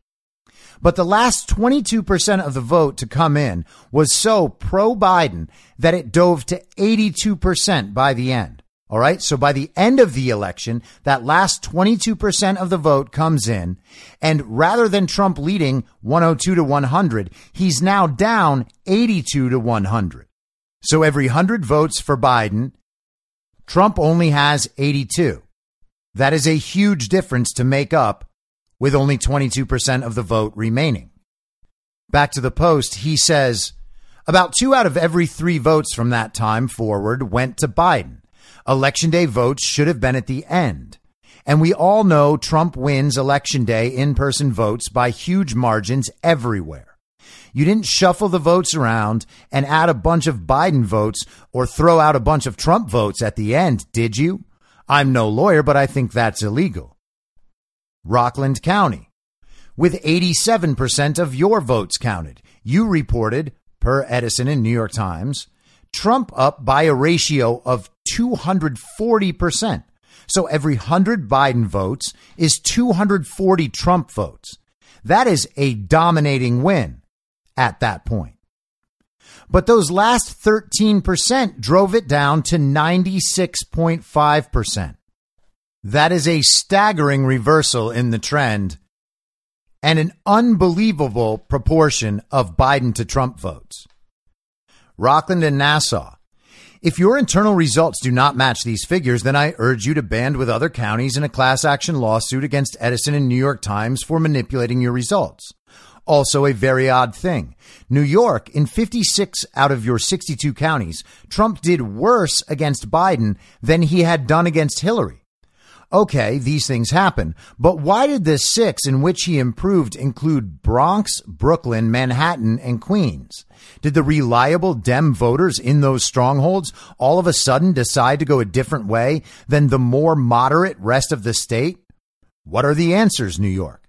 But the last 22% of the vote to come in was so pro Biden that it dove to 82% by the end. All right. So by the end of the election, that last 22% of the vote comes in. And rather than Trump leading 102 to 100, he's now down 82 to 100. So every 100 votes for Biden, Trump only has 82. That is a huge difference to make up with only 22% of the vote remaining. Back to the post, he says about two out of every three votes from that time forward went to Biden. Election day votes should have been at the end. And we all know Trump wins election day in person votes by huge margins everywhere. You didn't shuffle the votes around and add a bunch of Biden votes or throw out a bunch of Trump votes at the end, did you? I'm no lawyer, but I think that's illegal. Rockland County. With 87% of your votes counted, you reported, per Edison and New York Times, Trump up by a ratio of 240%. So every 100 Biden votes is 240 Trump votes. That is a dominating win at that point. But those last 13% drove it down to 96.5%. That is a staggering reversal in the trend and an unbelievable proportion of Biden to Trump votes. Rockland and Nassau. If your internal results do not match these figures, then I urge you to band with other counties in a class action lawsuit against Edison and New York Times for manipulating your results also a very odd thing. New York, in 56 out of your 62 counties, Trump did worse against Biden than he had done against Hillary. Okay, these things happen, but why did the six in which he improved include Bronx, Brooklyn, Manhattan, and Queens? Did the reliable Dem voters in those strongholds all of a sudden decide to go a different way than the more moderate rest of the state? What are the answers, New York?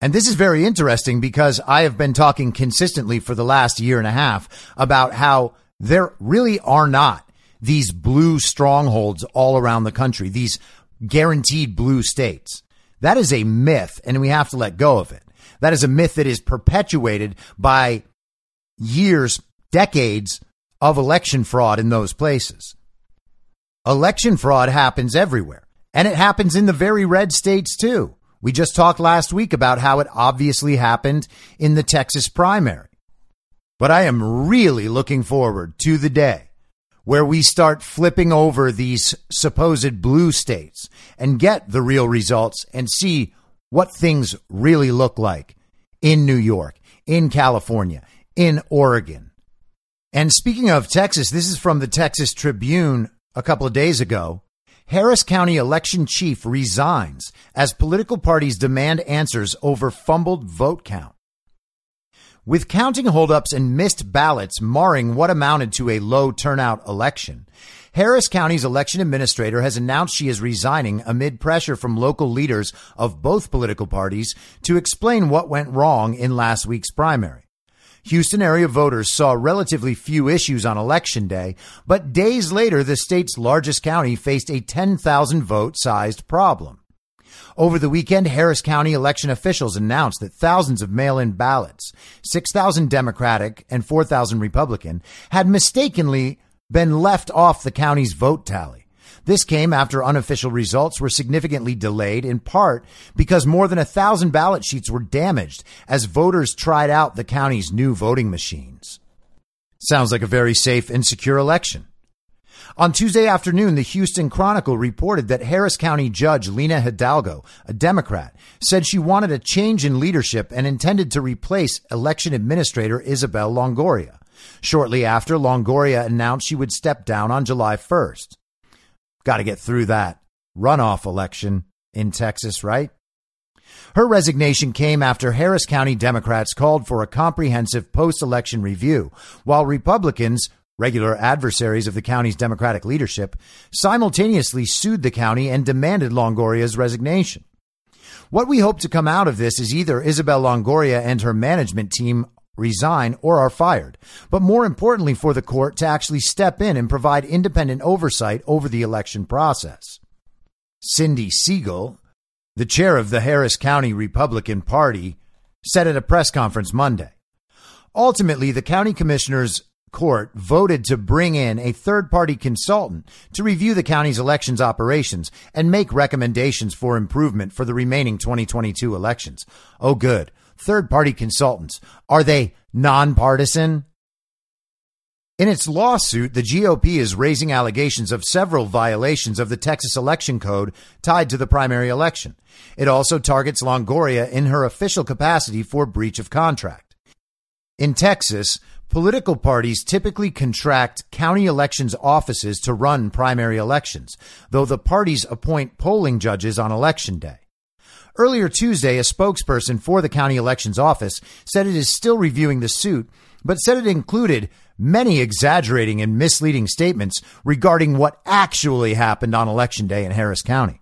And this is very interesting because I have been talking consistently for the last year and a half about how there really are not these blue strongholds all around the country, these guaranteed blue states. That is a myth, and we have to let go of it. That is a myth that is perpetuated by years, decades of election fraud in those places. Election fraud happens everywhere, and it happens in the very red states too. We just talked last week about how it obviously happened in the Texas primary. But I am really looking forward to the day where we start flipping over these supposed blue states and get the real results and see what things really look like in New York, in California, in Oregon. And speaking of Texas, this is from the Texas Tribune a couple of days ago. Harris County election chief resigns as political parties demand answers over fumbled vote count. With counting holdups and missed ballots marring what amounted to a low turnout election, Harris County's election administrator has announced she is resigning amid pressure from local leaders of both political parties to explain what went wrong in last week's primary. Houston area voters saw relatively few issues on election day, but days later, the state's largest county faced a 10,000 vote sized problem. Over the weekend, Harris County election officials announced that thousands of mail in ballots, 6,000 Democratic and 4,000 Republican, had mistakenly been left off the county's vote tally. This came after unofficial results were significantly delayed, in part because more than a thousand ballot sheets were damaged as voters tried out the county's new voting machines. Sounds like a very safe and secure election. On Tuesday afternoon, the Houston Chronicle reported that Harris County Judge Lina Hidalgo, a Democrat, said she wanted a change in leadership and intended to replace election administrator Isabel Longoria. Shortly after, Longoria announced she would step down on July 1st. Got to get through that runoff election in Texas, right? Her resignation came after Harris County Democrats called for a comprehensive post election review, while Republicans, regular adversaries of the county's Democratic leadership, simultaneously sued the county and demanded Longoria's resignation. What we hope to come out of this is either Isabel Longoria and her management team resign, or are fired. But more importantly, for the court to actually step in and provide independent oversight over the election process. Cindy Siegel, the chair of the Harris County Republican Party, said at a press conference Monday. Ultimately, the county commissioners court voted to bring in a third party consultant to review the county's elections operations and make recommendations for improvement for the remaining 2022 elections. Oh, good third party consultants. Are they nonpartisan? In its lawsuit, the GOP is raising allegations of several violations of the Texas election code tied to the primary election. It also targets Longoria in her official capacity for breach of contract. In Texas, political parties typically contract county elections offices to run primary elections, though the parties appoint polling judges on election day. Earlier Tuesday, a spokesperson for the county elections office said it is still reviewing the suit, but said it included many exaggerating and misleading statements regarding what actually happened on election day in Harris County.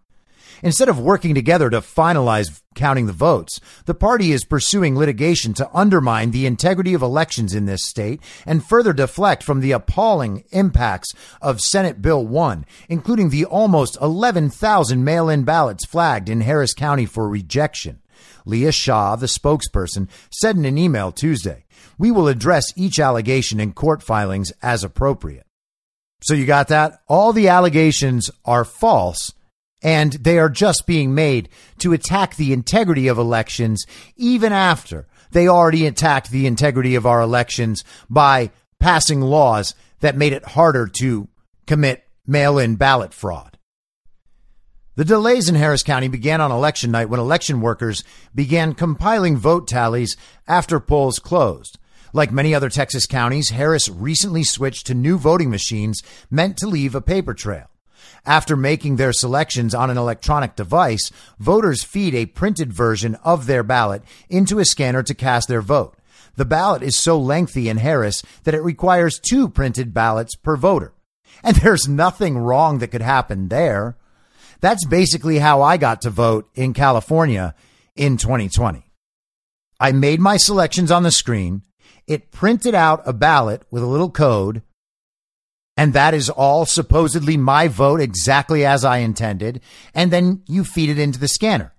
Instead of working together to finalize counting the votes, the party is pursuing litigation to undermine the integrity of elections in this state and further deflect from the appalling impacts of Senate Bill 1, including the almost 11,000 mail in ballots flagged in Harris County for rejection. Leah Shah, the spokesperson, said in an email Tuesday, We will address each allegation in court filings as appropriate. So you got that? All the allegations are false and they are just being made to attack the integrity of elections, even after they already attacked the integrity of our elections by passing laws that made it harder to commit mail in ballot fraud. The delays in Harris County began on election night when election workers began compiling vote tallies after polls closed. Like many other Texas counties, Harris recently switched to new voting machines meant to leave a paper trail. After making their selections on an electronic device, voters feed a printed version of their ballot into a scanner to cast their vote. The ballot is so lengthy in Harris that it requires two printed ballots per voter. And *laughs* there's nothing wrong that could happen there. That's basically how I got to vote in California in 2020. I made my selections on the screen. It printed out a ballot with a little code and that is all supposedly my vote exactly as I intended. And then you feed it into the scanner.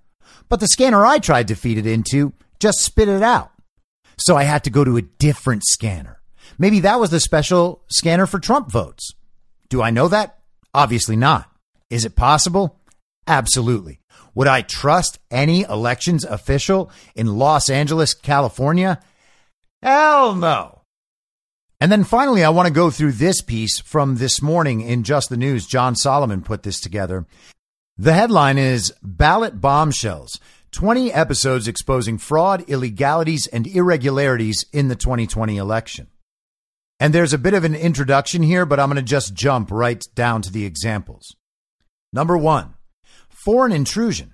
But the scanner I tried to feed it into just spit it out. So I had to go to a different scanner. Maybe that was the special scanner for Trump votes. Do I know that? Obviously not. Is it possible? Absolutely. Would I trust any elections official in Los Angeles, California? Hell no. And then finally, I want to go through this piece from this morning in Just the News. John Solomon put this together. The headline is Ballot Bombshells 20 episodes exposing fraud, illegalities, and irregularities in the 2020 election. And there's a bit of an introduction here, but I'm going to just jump right down to the examples. Number one, foreign intrusion.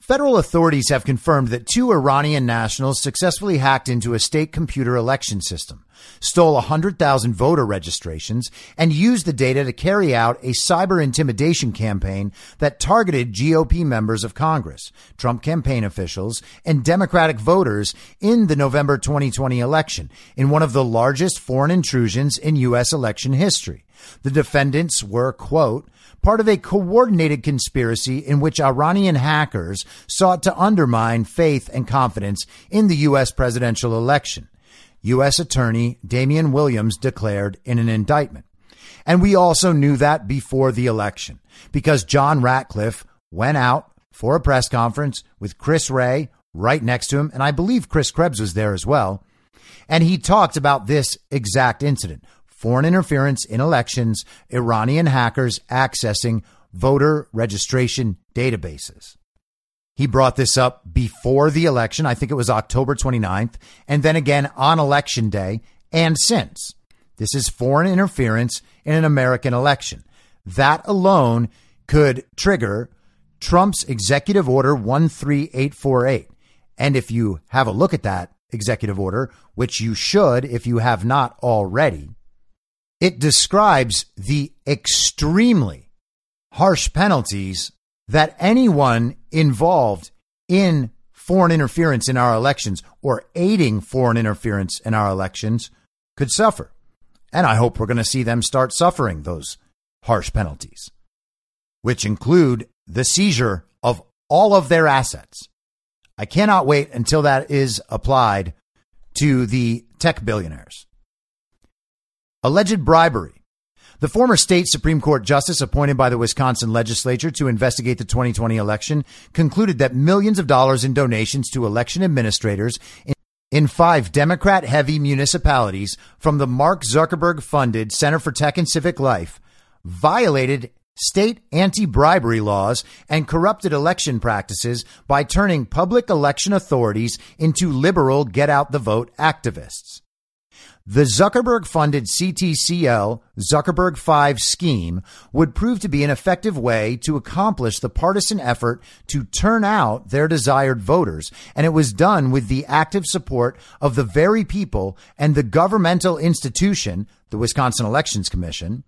Federal authorities have confirmed that two Iranian nationals successfully hacked into a state computer election system, stole 100,000 voter registrations, and used the data to carry out a cyber intimidation campaign that targeted GOP members of Congress, Trump campaign officials, and Democratic voters in the November 2020 election in one of the largest foreign intrusions in U.S. election history. The defendants were, quote, part of a coordinated conspiracy in which Iranian hackers sought to undermine faith and confidence in the U.S. presidential election. U.S. Attorney Damian Williams declared in an indictment. And we also knew that before the election because John Ratcliffe went out for a press conference with Chris Wray right next to him. And I believe Chris Krebs was there as well. And he talked about this exact incident foreign interference in elections, Iranian hackers accessing voter registration databases. He brought this up before the election. I think it was October 29th, and then again on election day and since. This is foreign interference in an American election. That alone could trigger Trump's executive order 13848. And if you have a look at that executive order, which you should if you have not already, it describes the extremely harsh penalties that anyone involved in foreign interference in our elections or aiding foreign interference in our elections could suffer. And I hope we're going to see them start suffering those harsh penalties, which include the seizure of all of their assets. I cannot wait until that is applied to the tech billionaires. Alleged bribery. The former state Supreme Court justice appointed by the Wisconsin legislature to investigate the 2020 election concluded that millions of dollars in donations to election administrators in, five Democrat heavy municipalities from the Mark Zuckerberg funded Center for Tech and Civic Life violated state anti bribery laws and corrupted election practices by turning public election authorities into liberal get out the vote activists. The Zuckerberg funded CTCL Zuckerberg 5 scheme would prove to be an effective way to accomplish the partisan effort to turn out their desired voters. And it was done with the active support of the very people and the governmental institution, the Wisconsin Elections Commission,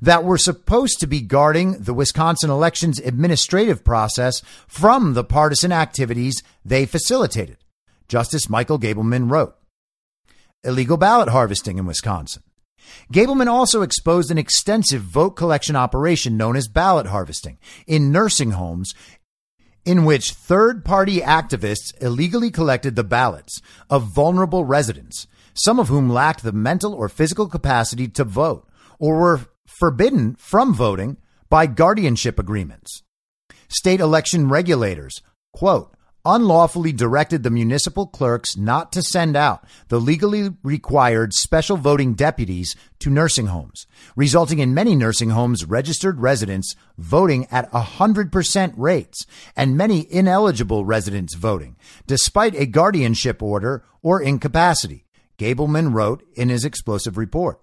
that were supposed to be guarding the Wisconsin elections administrative process from the partisan activities they facilitated. Justice Michael Gableman wrote illegal ballot harvesting in Wisconsin. Gableman also exposed an extensive vote collection operation known as ballot harvesting in nursing homes in which third party activists illegally collected the ballots of vulnerable residents, some of whom lacked the mental or physical capacity to vote or were forbidden from voting by guardianship agreements. State election regulators, quote, unlawfully directed the municipal clerks not to send out the legally required special voting deputies to nursing homes, resulting in many nursing homes registered residents voting at 100% rates and many ineligible residents voting, despite a guardianship order or incapacity, Gableman wrote in his explosive report.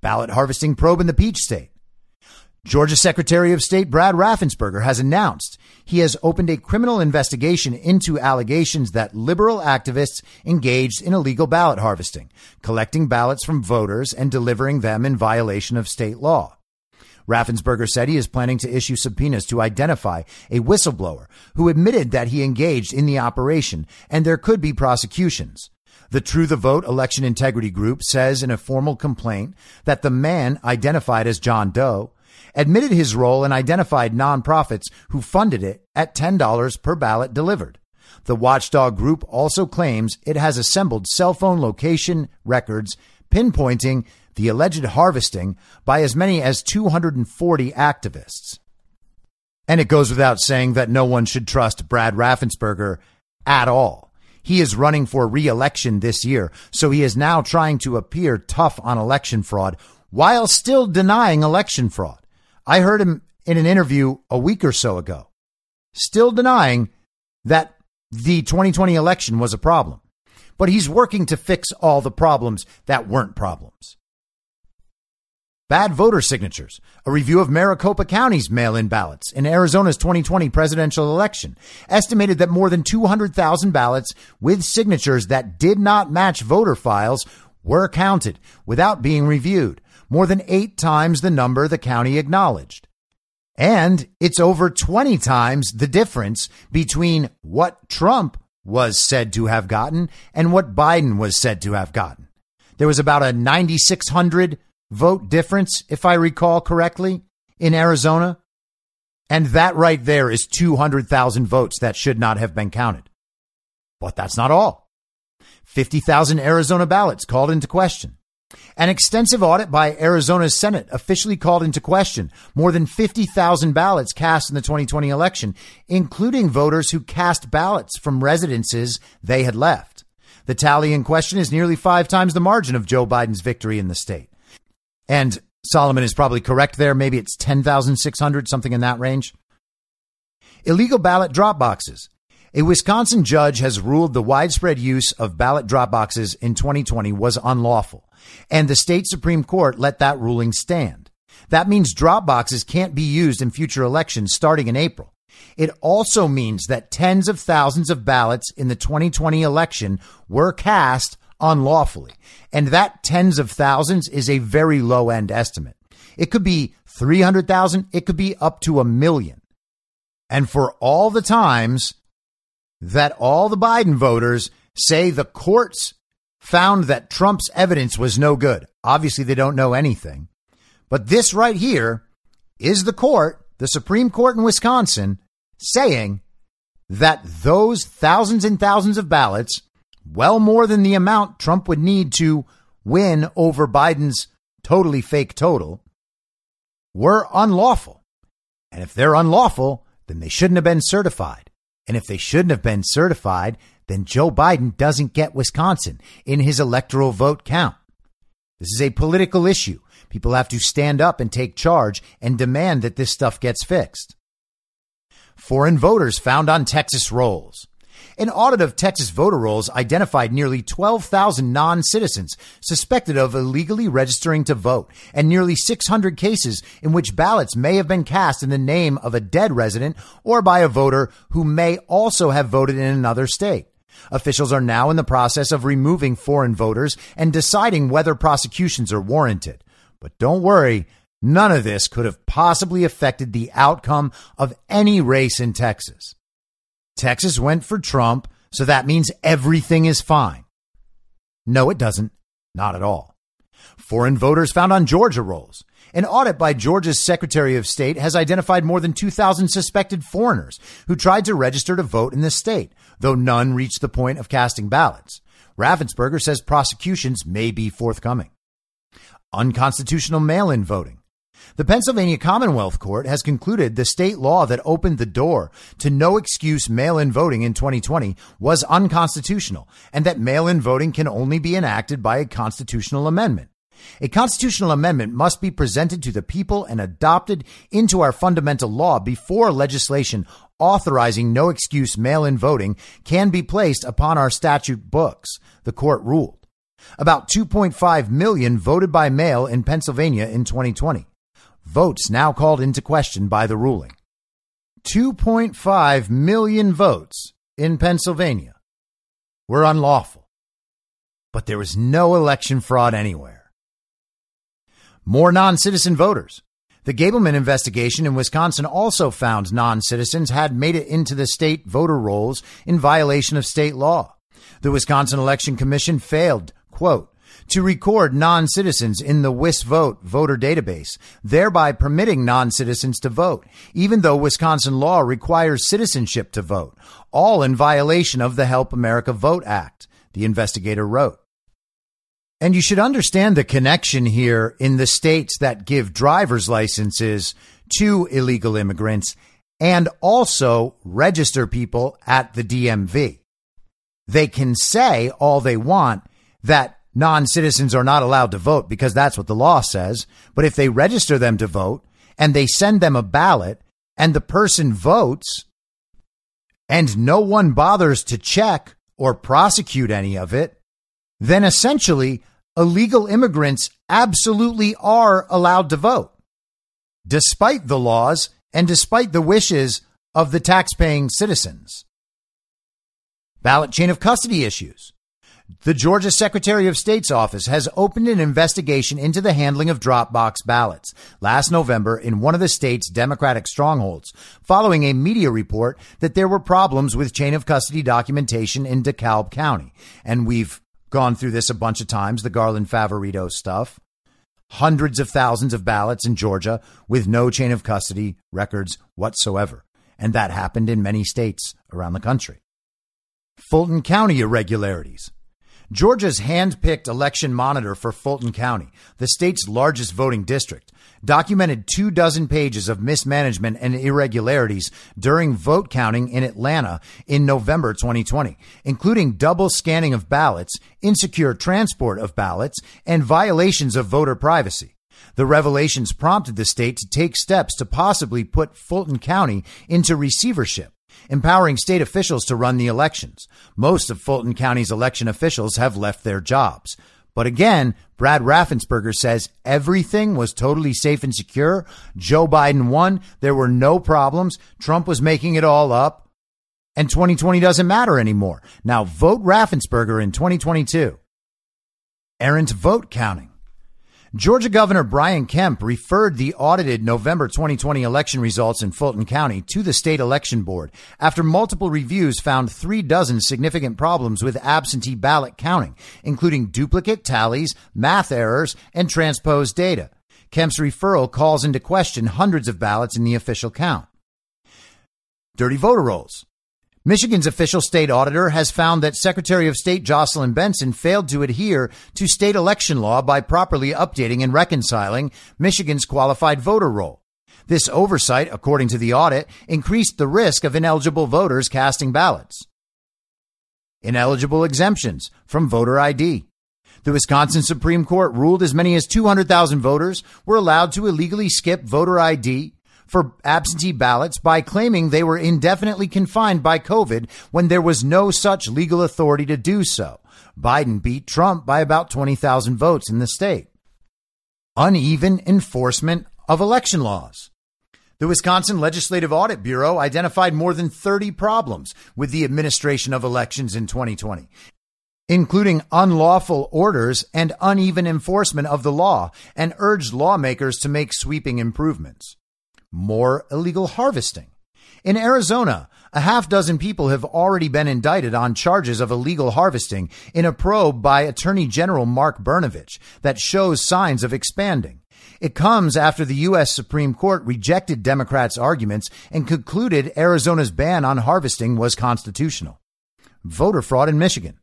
Ballot harvesting probe in the Peach State. Georgia Secretary of State Brad Raffensperger has announced he has opened a criminal investigation into allegations that liberal activists engaged in illegal ballot harvesting, collecting ballots from voters and delivering them in violation of state law. Raffensperger said he is planning to issue subpoenas to identify a whistleblower who admitted that he engaged in the operation and there could be prosecutions. The True the Vote Election Integrity Group says in a formal complaint that the man identified as John Doe admitted his role and identified nonprofits who funded it at $10 per ballot delivered. The watchdog group also claims it has assembled cell phone location records pinpointing the alleged harvesting by as many as 240 activists. And it goes without saying that no one should trust Brad Raffensperger at all. He is running for re-election this year, so he is now trying to appear tough on election fraud while still denying election fraud. I heard him in an interview a week or so ago, still denying that the 2020 election was a problem. But he's working to fix all the problems that weren't problems. bad voter signatures, a review of Maricopa County's mail in ballots in Arizona's 2020 presidential election estimated that more than 200,000 ballots with signatures that did not match voter files were counted without being reviewed, more than eight times the number the county acknowledged. And it's over 20 times the difference between what Trump was said to have gotten and what Biden was said to have gotten. There was about a 9,600 vote difference, if I recall correctly, in Arizona. And that right there is 200,000 votes that should not have been counted. But that's not all. 50,000 Arizona ballots called into question. An extensive audit by Arizona's Senate officially called into question more than 50,000 ballots cast in the 2020 election, including voters who cast ballots from residences they had left. The tally in question is nearly five times the margin of Joe Biden's victory in the state. And Solomon is probably correct there. Maybe it's 10,600, something in that range. Illegal ballot drop boxes. A Wisconsin judge has ruled the widespread use of ballot drop boxes in 2020 was unlawful, and the state Supreme Court let that ruling stand. That means drop boxes can't be used in future elections starting in April. It also means that tens of thousands of ballots in the 2020 election were cast unlawfully. And that tens of thousands is a very low end estimate. It could be 300,000. It could be up to a million. And for all the times that all the Biden voters say the courts found that Trump's evidence was no good. Obviously, they don't know anything. But this right here is the court, the Supreme Court in Wisconsin, saying that those thousands and thousands of ballots well more than the amount Trump would need to win over Biden's totally fake total, were unlawful. And if they're unlawful, then they shouldn't have been certified. And if they shouldn't have been certified, then Joe Biden doesn't get Wisconsin in his electoral vote count. This is a political issue. People have to stand up and take charge and demand that this stuff gets fixed. Foreign voters found on Texas rolls. An audit of Texas voter rolls identified nearly 12,000 non citizens suspected of illegally registering to vote and nearly 600 cases in which ballots may have been cast in the name of a dead resident or by a voter who may also have voted in another state. Officials are now in the process of removing foreign voters and deciding whether prosecutions are warranted. But don't worry, none of this could have possibly affected the outcome of any race in Texas. Texas went for Trump, so that means everything is fine. No, it doesn't. Not at all. Foreign voters found on Georgia rolls. An audit by Georgia's Secretary of State has identified more than 2,000 suspected foreigners who tried to register to vote in the state, though none reached the point of casting ballots. Raffensperger says prosecutions may be forthcoming. Unconstitutional mail in voting. The Pennsylvania Commonwealth Court has concluded the state law that opened the door to no excuse mail in voting in 2020 was unconstitutional and that mail in voting can only be enacted by a constitutional amendment. A constitutional amendment must be presented to the people and adopted into our fundamental law before legislation authorizing no excuse mail in voting can be placed upon our statute books, the court ruled. About 2.5 million voted by mail in Pennsylvania in 2020 votes now called into question by the ruling. 2.5 million votes in Pennsylvania were unlawful, but there was no election fraud anywhere. More non citizen voters. The Gableman investigation in Wisconsin also found non citizens had made it into the state voter rolls in violation of state law. The Wisconsin Election Commission failed, quote, to record non-citizens in the WisVote voter database, thereby permitting non-citizens to vote, even though Wisconsin law requires citizenship to vote, all in violation of the Help America Vote Act, the investigator wrote. And you should understand the connection here in the states that give driver's licenses to illegal immigrants and also register people at the DMV. They can say all they want that non citizens are not allowed to vote because that's what the law says. But if they register them to vote and they send them a ballot and the person votes and no one bothers to check or prosecute any of it, then essentially illegal immigrants absolutely are allowed to vote, despite the laws and despite the wishes of the taxpaying citizens. Ballot chain of custody issues. The Georgia Secretary of State's office has opened an investigation into the handling of Dropbox ballots last November in one of the state's Democratic strongholds, following a media report that there were problems with chain of custody documentation in DeKalb County. And we've gone through this a bunch of times, the Garland Favorito stuff. Hundreds of thousands of ballots in Georgia with no chain of custody records whatsoever. And that happened in many states around the country. Fulton County irregularities. Georgia's hand-picked election monitor for Fulton County, the state's largest voting district, documented two dozen pages of mismanagement and irregularities during vote counting in Atlanta in November 2020, including double scanning of ballots, insecure transport of ballots, and violations of voter privacy. The revelations prompted the state to take steps to possibly put Fulton County into receivership empowering state officials to run the elections. Most of Fulton County's election officials have left their jobs. But again, Brad Raffensperger says everything was totally safe and secure. Joe Biden won. There were no problems. Trump was making it all up. And 2020 doesn't matter anymore. Now vote Raffensperger in 2022. Errant vote counting. Georgia Governor Brian Kemp referred the audited November 2020 election results in Fulton County to the state election board after multiple reviews found three dozen significant problems with absentee ballot counting, including duplicate tallies, math errors, and transposed data. Kemp's referral calls into question hundreds of ballots in the official count. Dirty voter rolls. Michigan's official state auditor has found that Secretary of State Jocelyn Benson failed to adhere to state election law by properly updating and reconciling Michigan's qualified voter roll. This oversight, according to the audit, increased the risk of ineligible voters casting ballots. Ineligible exemptions from voter ID. The Wisconsin Supreme Court ruled as many as 200,000 voters were allowed to illegally skip voter ID for absentee ballots by claiming they were indefinitely confined by COVID when there was no such legal authority to do so. Biden beat Trump by about 20,000 votes in the state. Uneven enforcement of election laws. The Wisconsin Legislative Audit Bureau identified more than 30 problems with the administration of elections in 2020, including unlawful orders and uneven enforcement of the law, and urged lawmakers to make sweeping improvements more illegal harvesting. In Arizona, a half dozen people have already been indicted on charges of illegal harvesting in a probe by Attorney General Mark Brnovich that shows signs of expanding. It comes after the U.S. Supreme Court rejected Democrats' arguments and concluded Arizona's ban on harvesting was constitutional. Voter fraud in Michigan.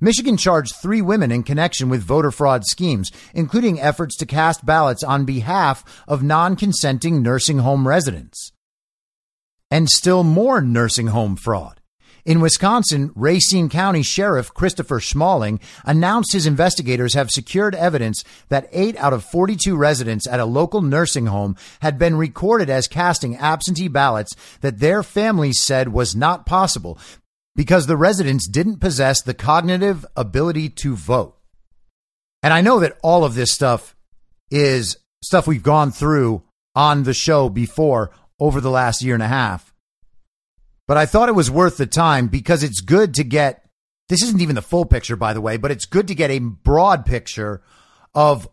Michigan charged three women in connection with voter fraud schemes, including efforts to cast ballots on behalf of non consenting nursing home residents. And still more nursing home fraud. In Wisconsin, Racine County Sheriff Christopher Schmaling announced his investigators have secured evidence that 8 out of 42 residents at a local nursing home had been recorded as casting absentee ballots that their families said was not possible because the residents didn't possess the cognitive ability to vote. And I know that all of this stuff is stuff we've gone through on the show before over the last year and a half. But I thought it was worth the time because it's good to get this isn't even the full picture, by the way, but it's good to get a broad picture of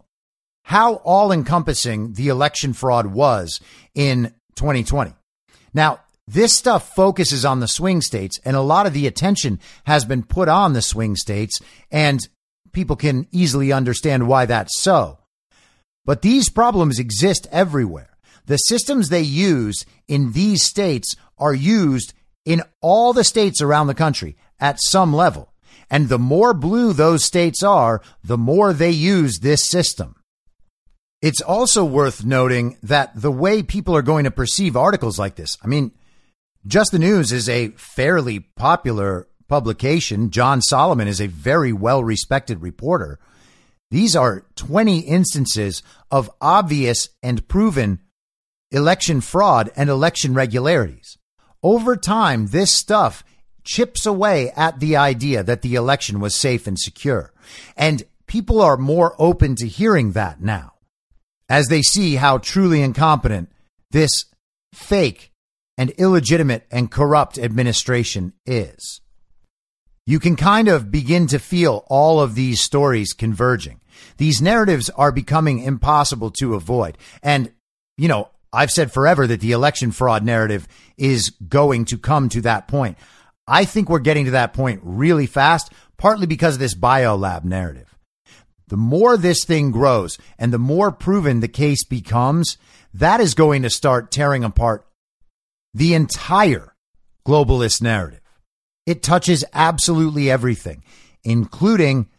how all encompassing the election fraud was in 2020. Now, this stuff focuses on the swing states, and a lot of the attention has been put on the swing states, and people can easily understand why that's so. But these problems exist everywhere. The systems they use in these states are used in all the states around the country at some level. And the more blue those states are, the more they use this system. It's also worth noting that the way people are going to perceive articles like this, I mean, just the News is a fairly popular publication. John Solomon is a very well respected reporter. These are 20 instances of obvious and proven election fraud and election regularities. Over time, this stuff chips away at the idea that the election was safe and secure. And people are more open to hearing that now as they see how truly incompetent this fake and illegitimate and corrupt administration is. You can kind of begin to feel all of these stories converging. These narratives are becoming impossible to avoid. And, you know, I've said forever that the election fraud narrative is going to come to that point. I think we're getting to that point really fast, partly because of this biolab narrative. The more this thing grows and the more proven the case becomes, that is going to start tearing apart the entire globalist narrative. It touches absolutely everything, including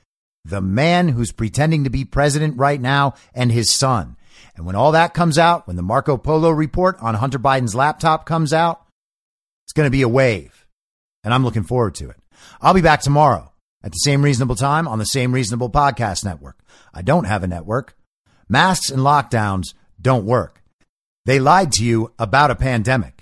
the man who's pretending to be president right now and his son. And when all that comes out, when the Marco Polo report on Hunter Biden's laptop comes out, it's going to be a wave. And I'm looking forward to it. I'll be back tomorrow at the same reasonable time on the same reasonable podcast network. I don't have a network. Masks and lockdowns don't work. They lied to you about a pandemic,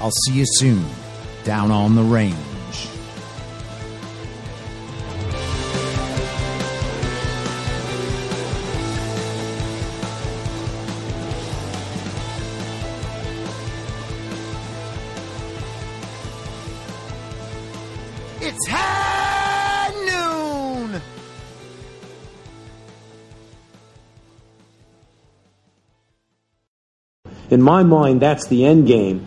I'll see you soon down on the range. It's high noon. In my mind, that's the end game.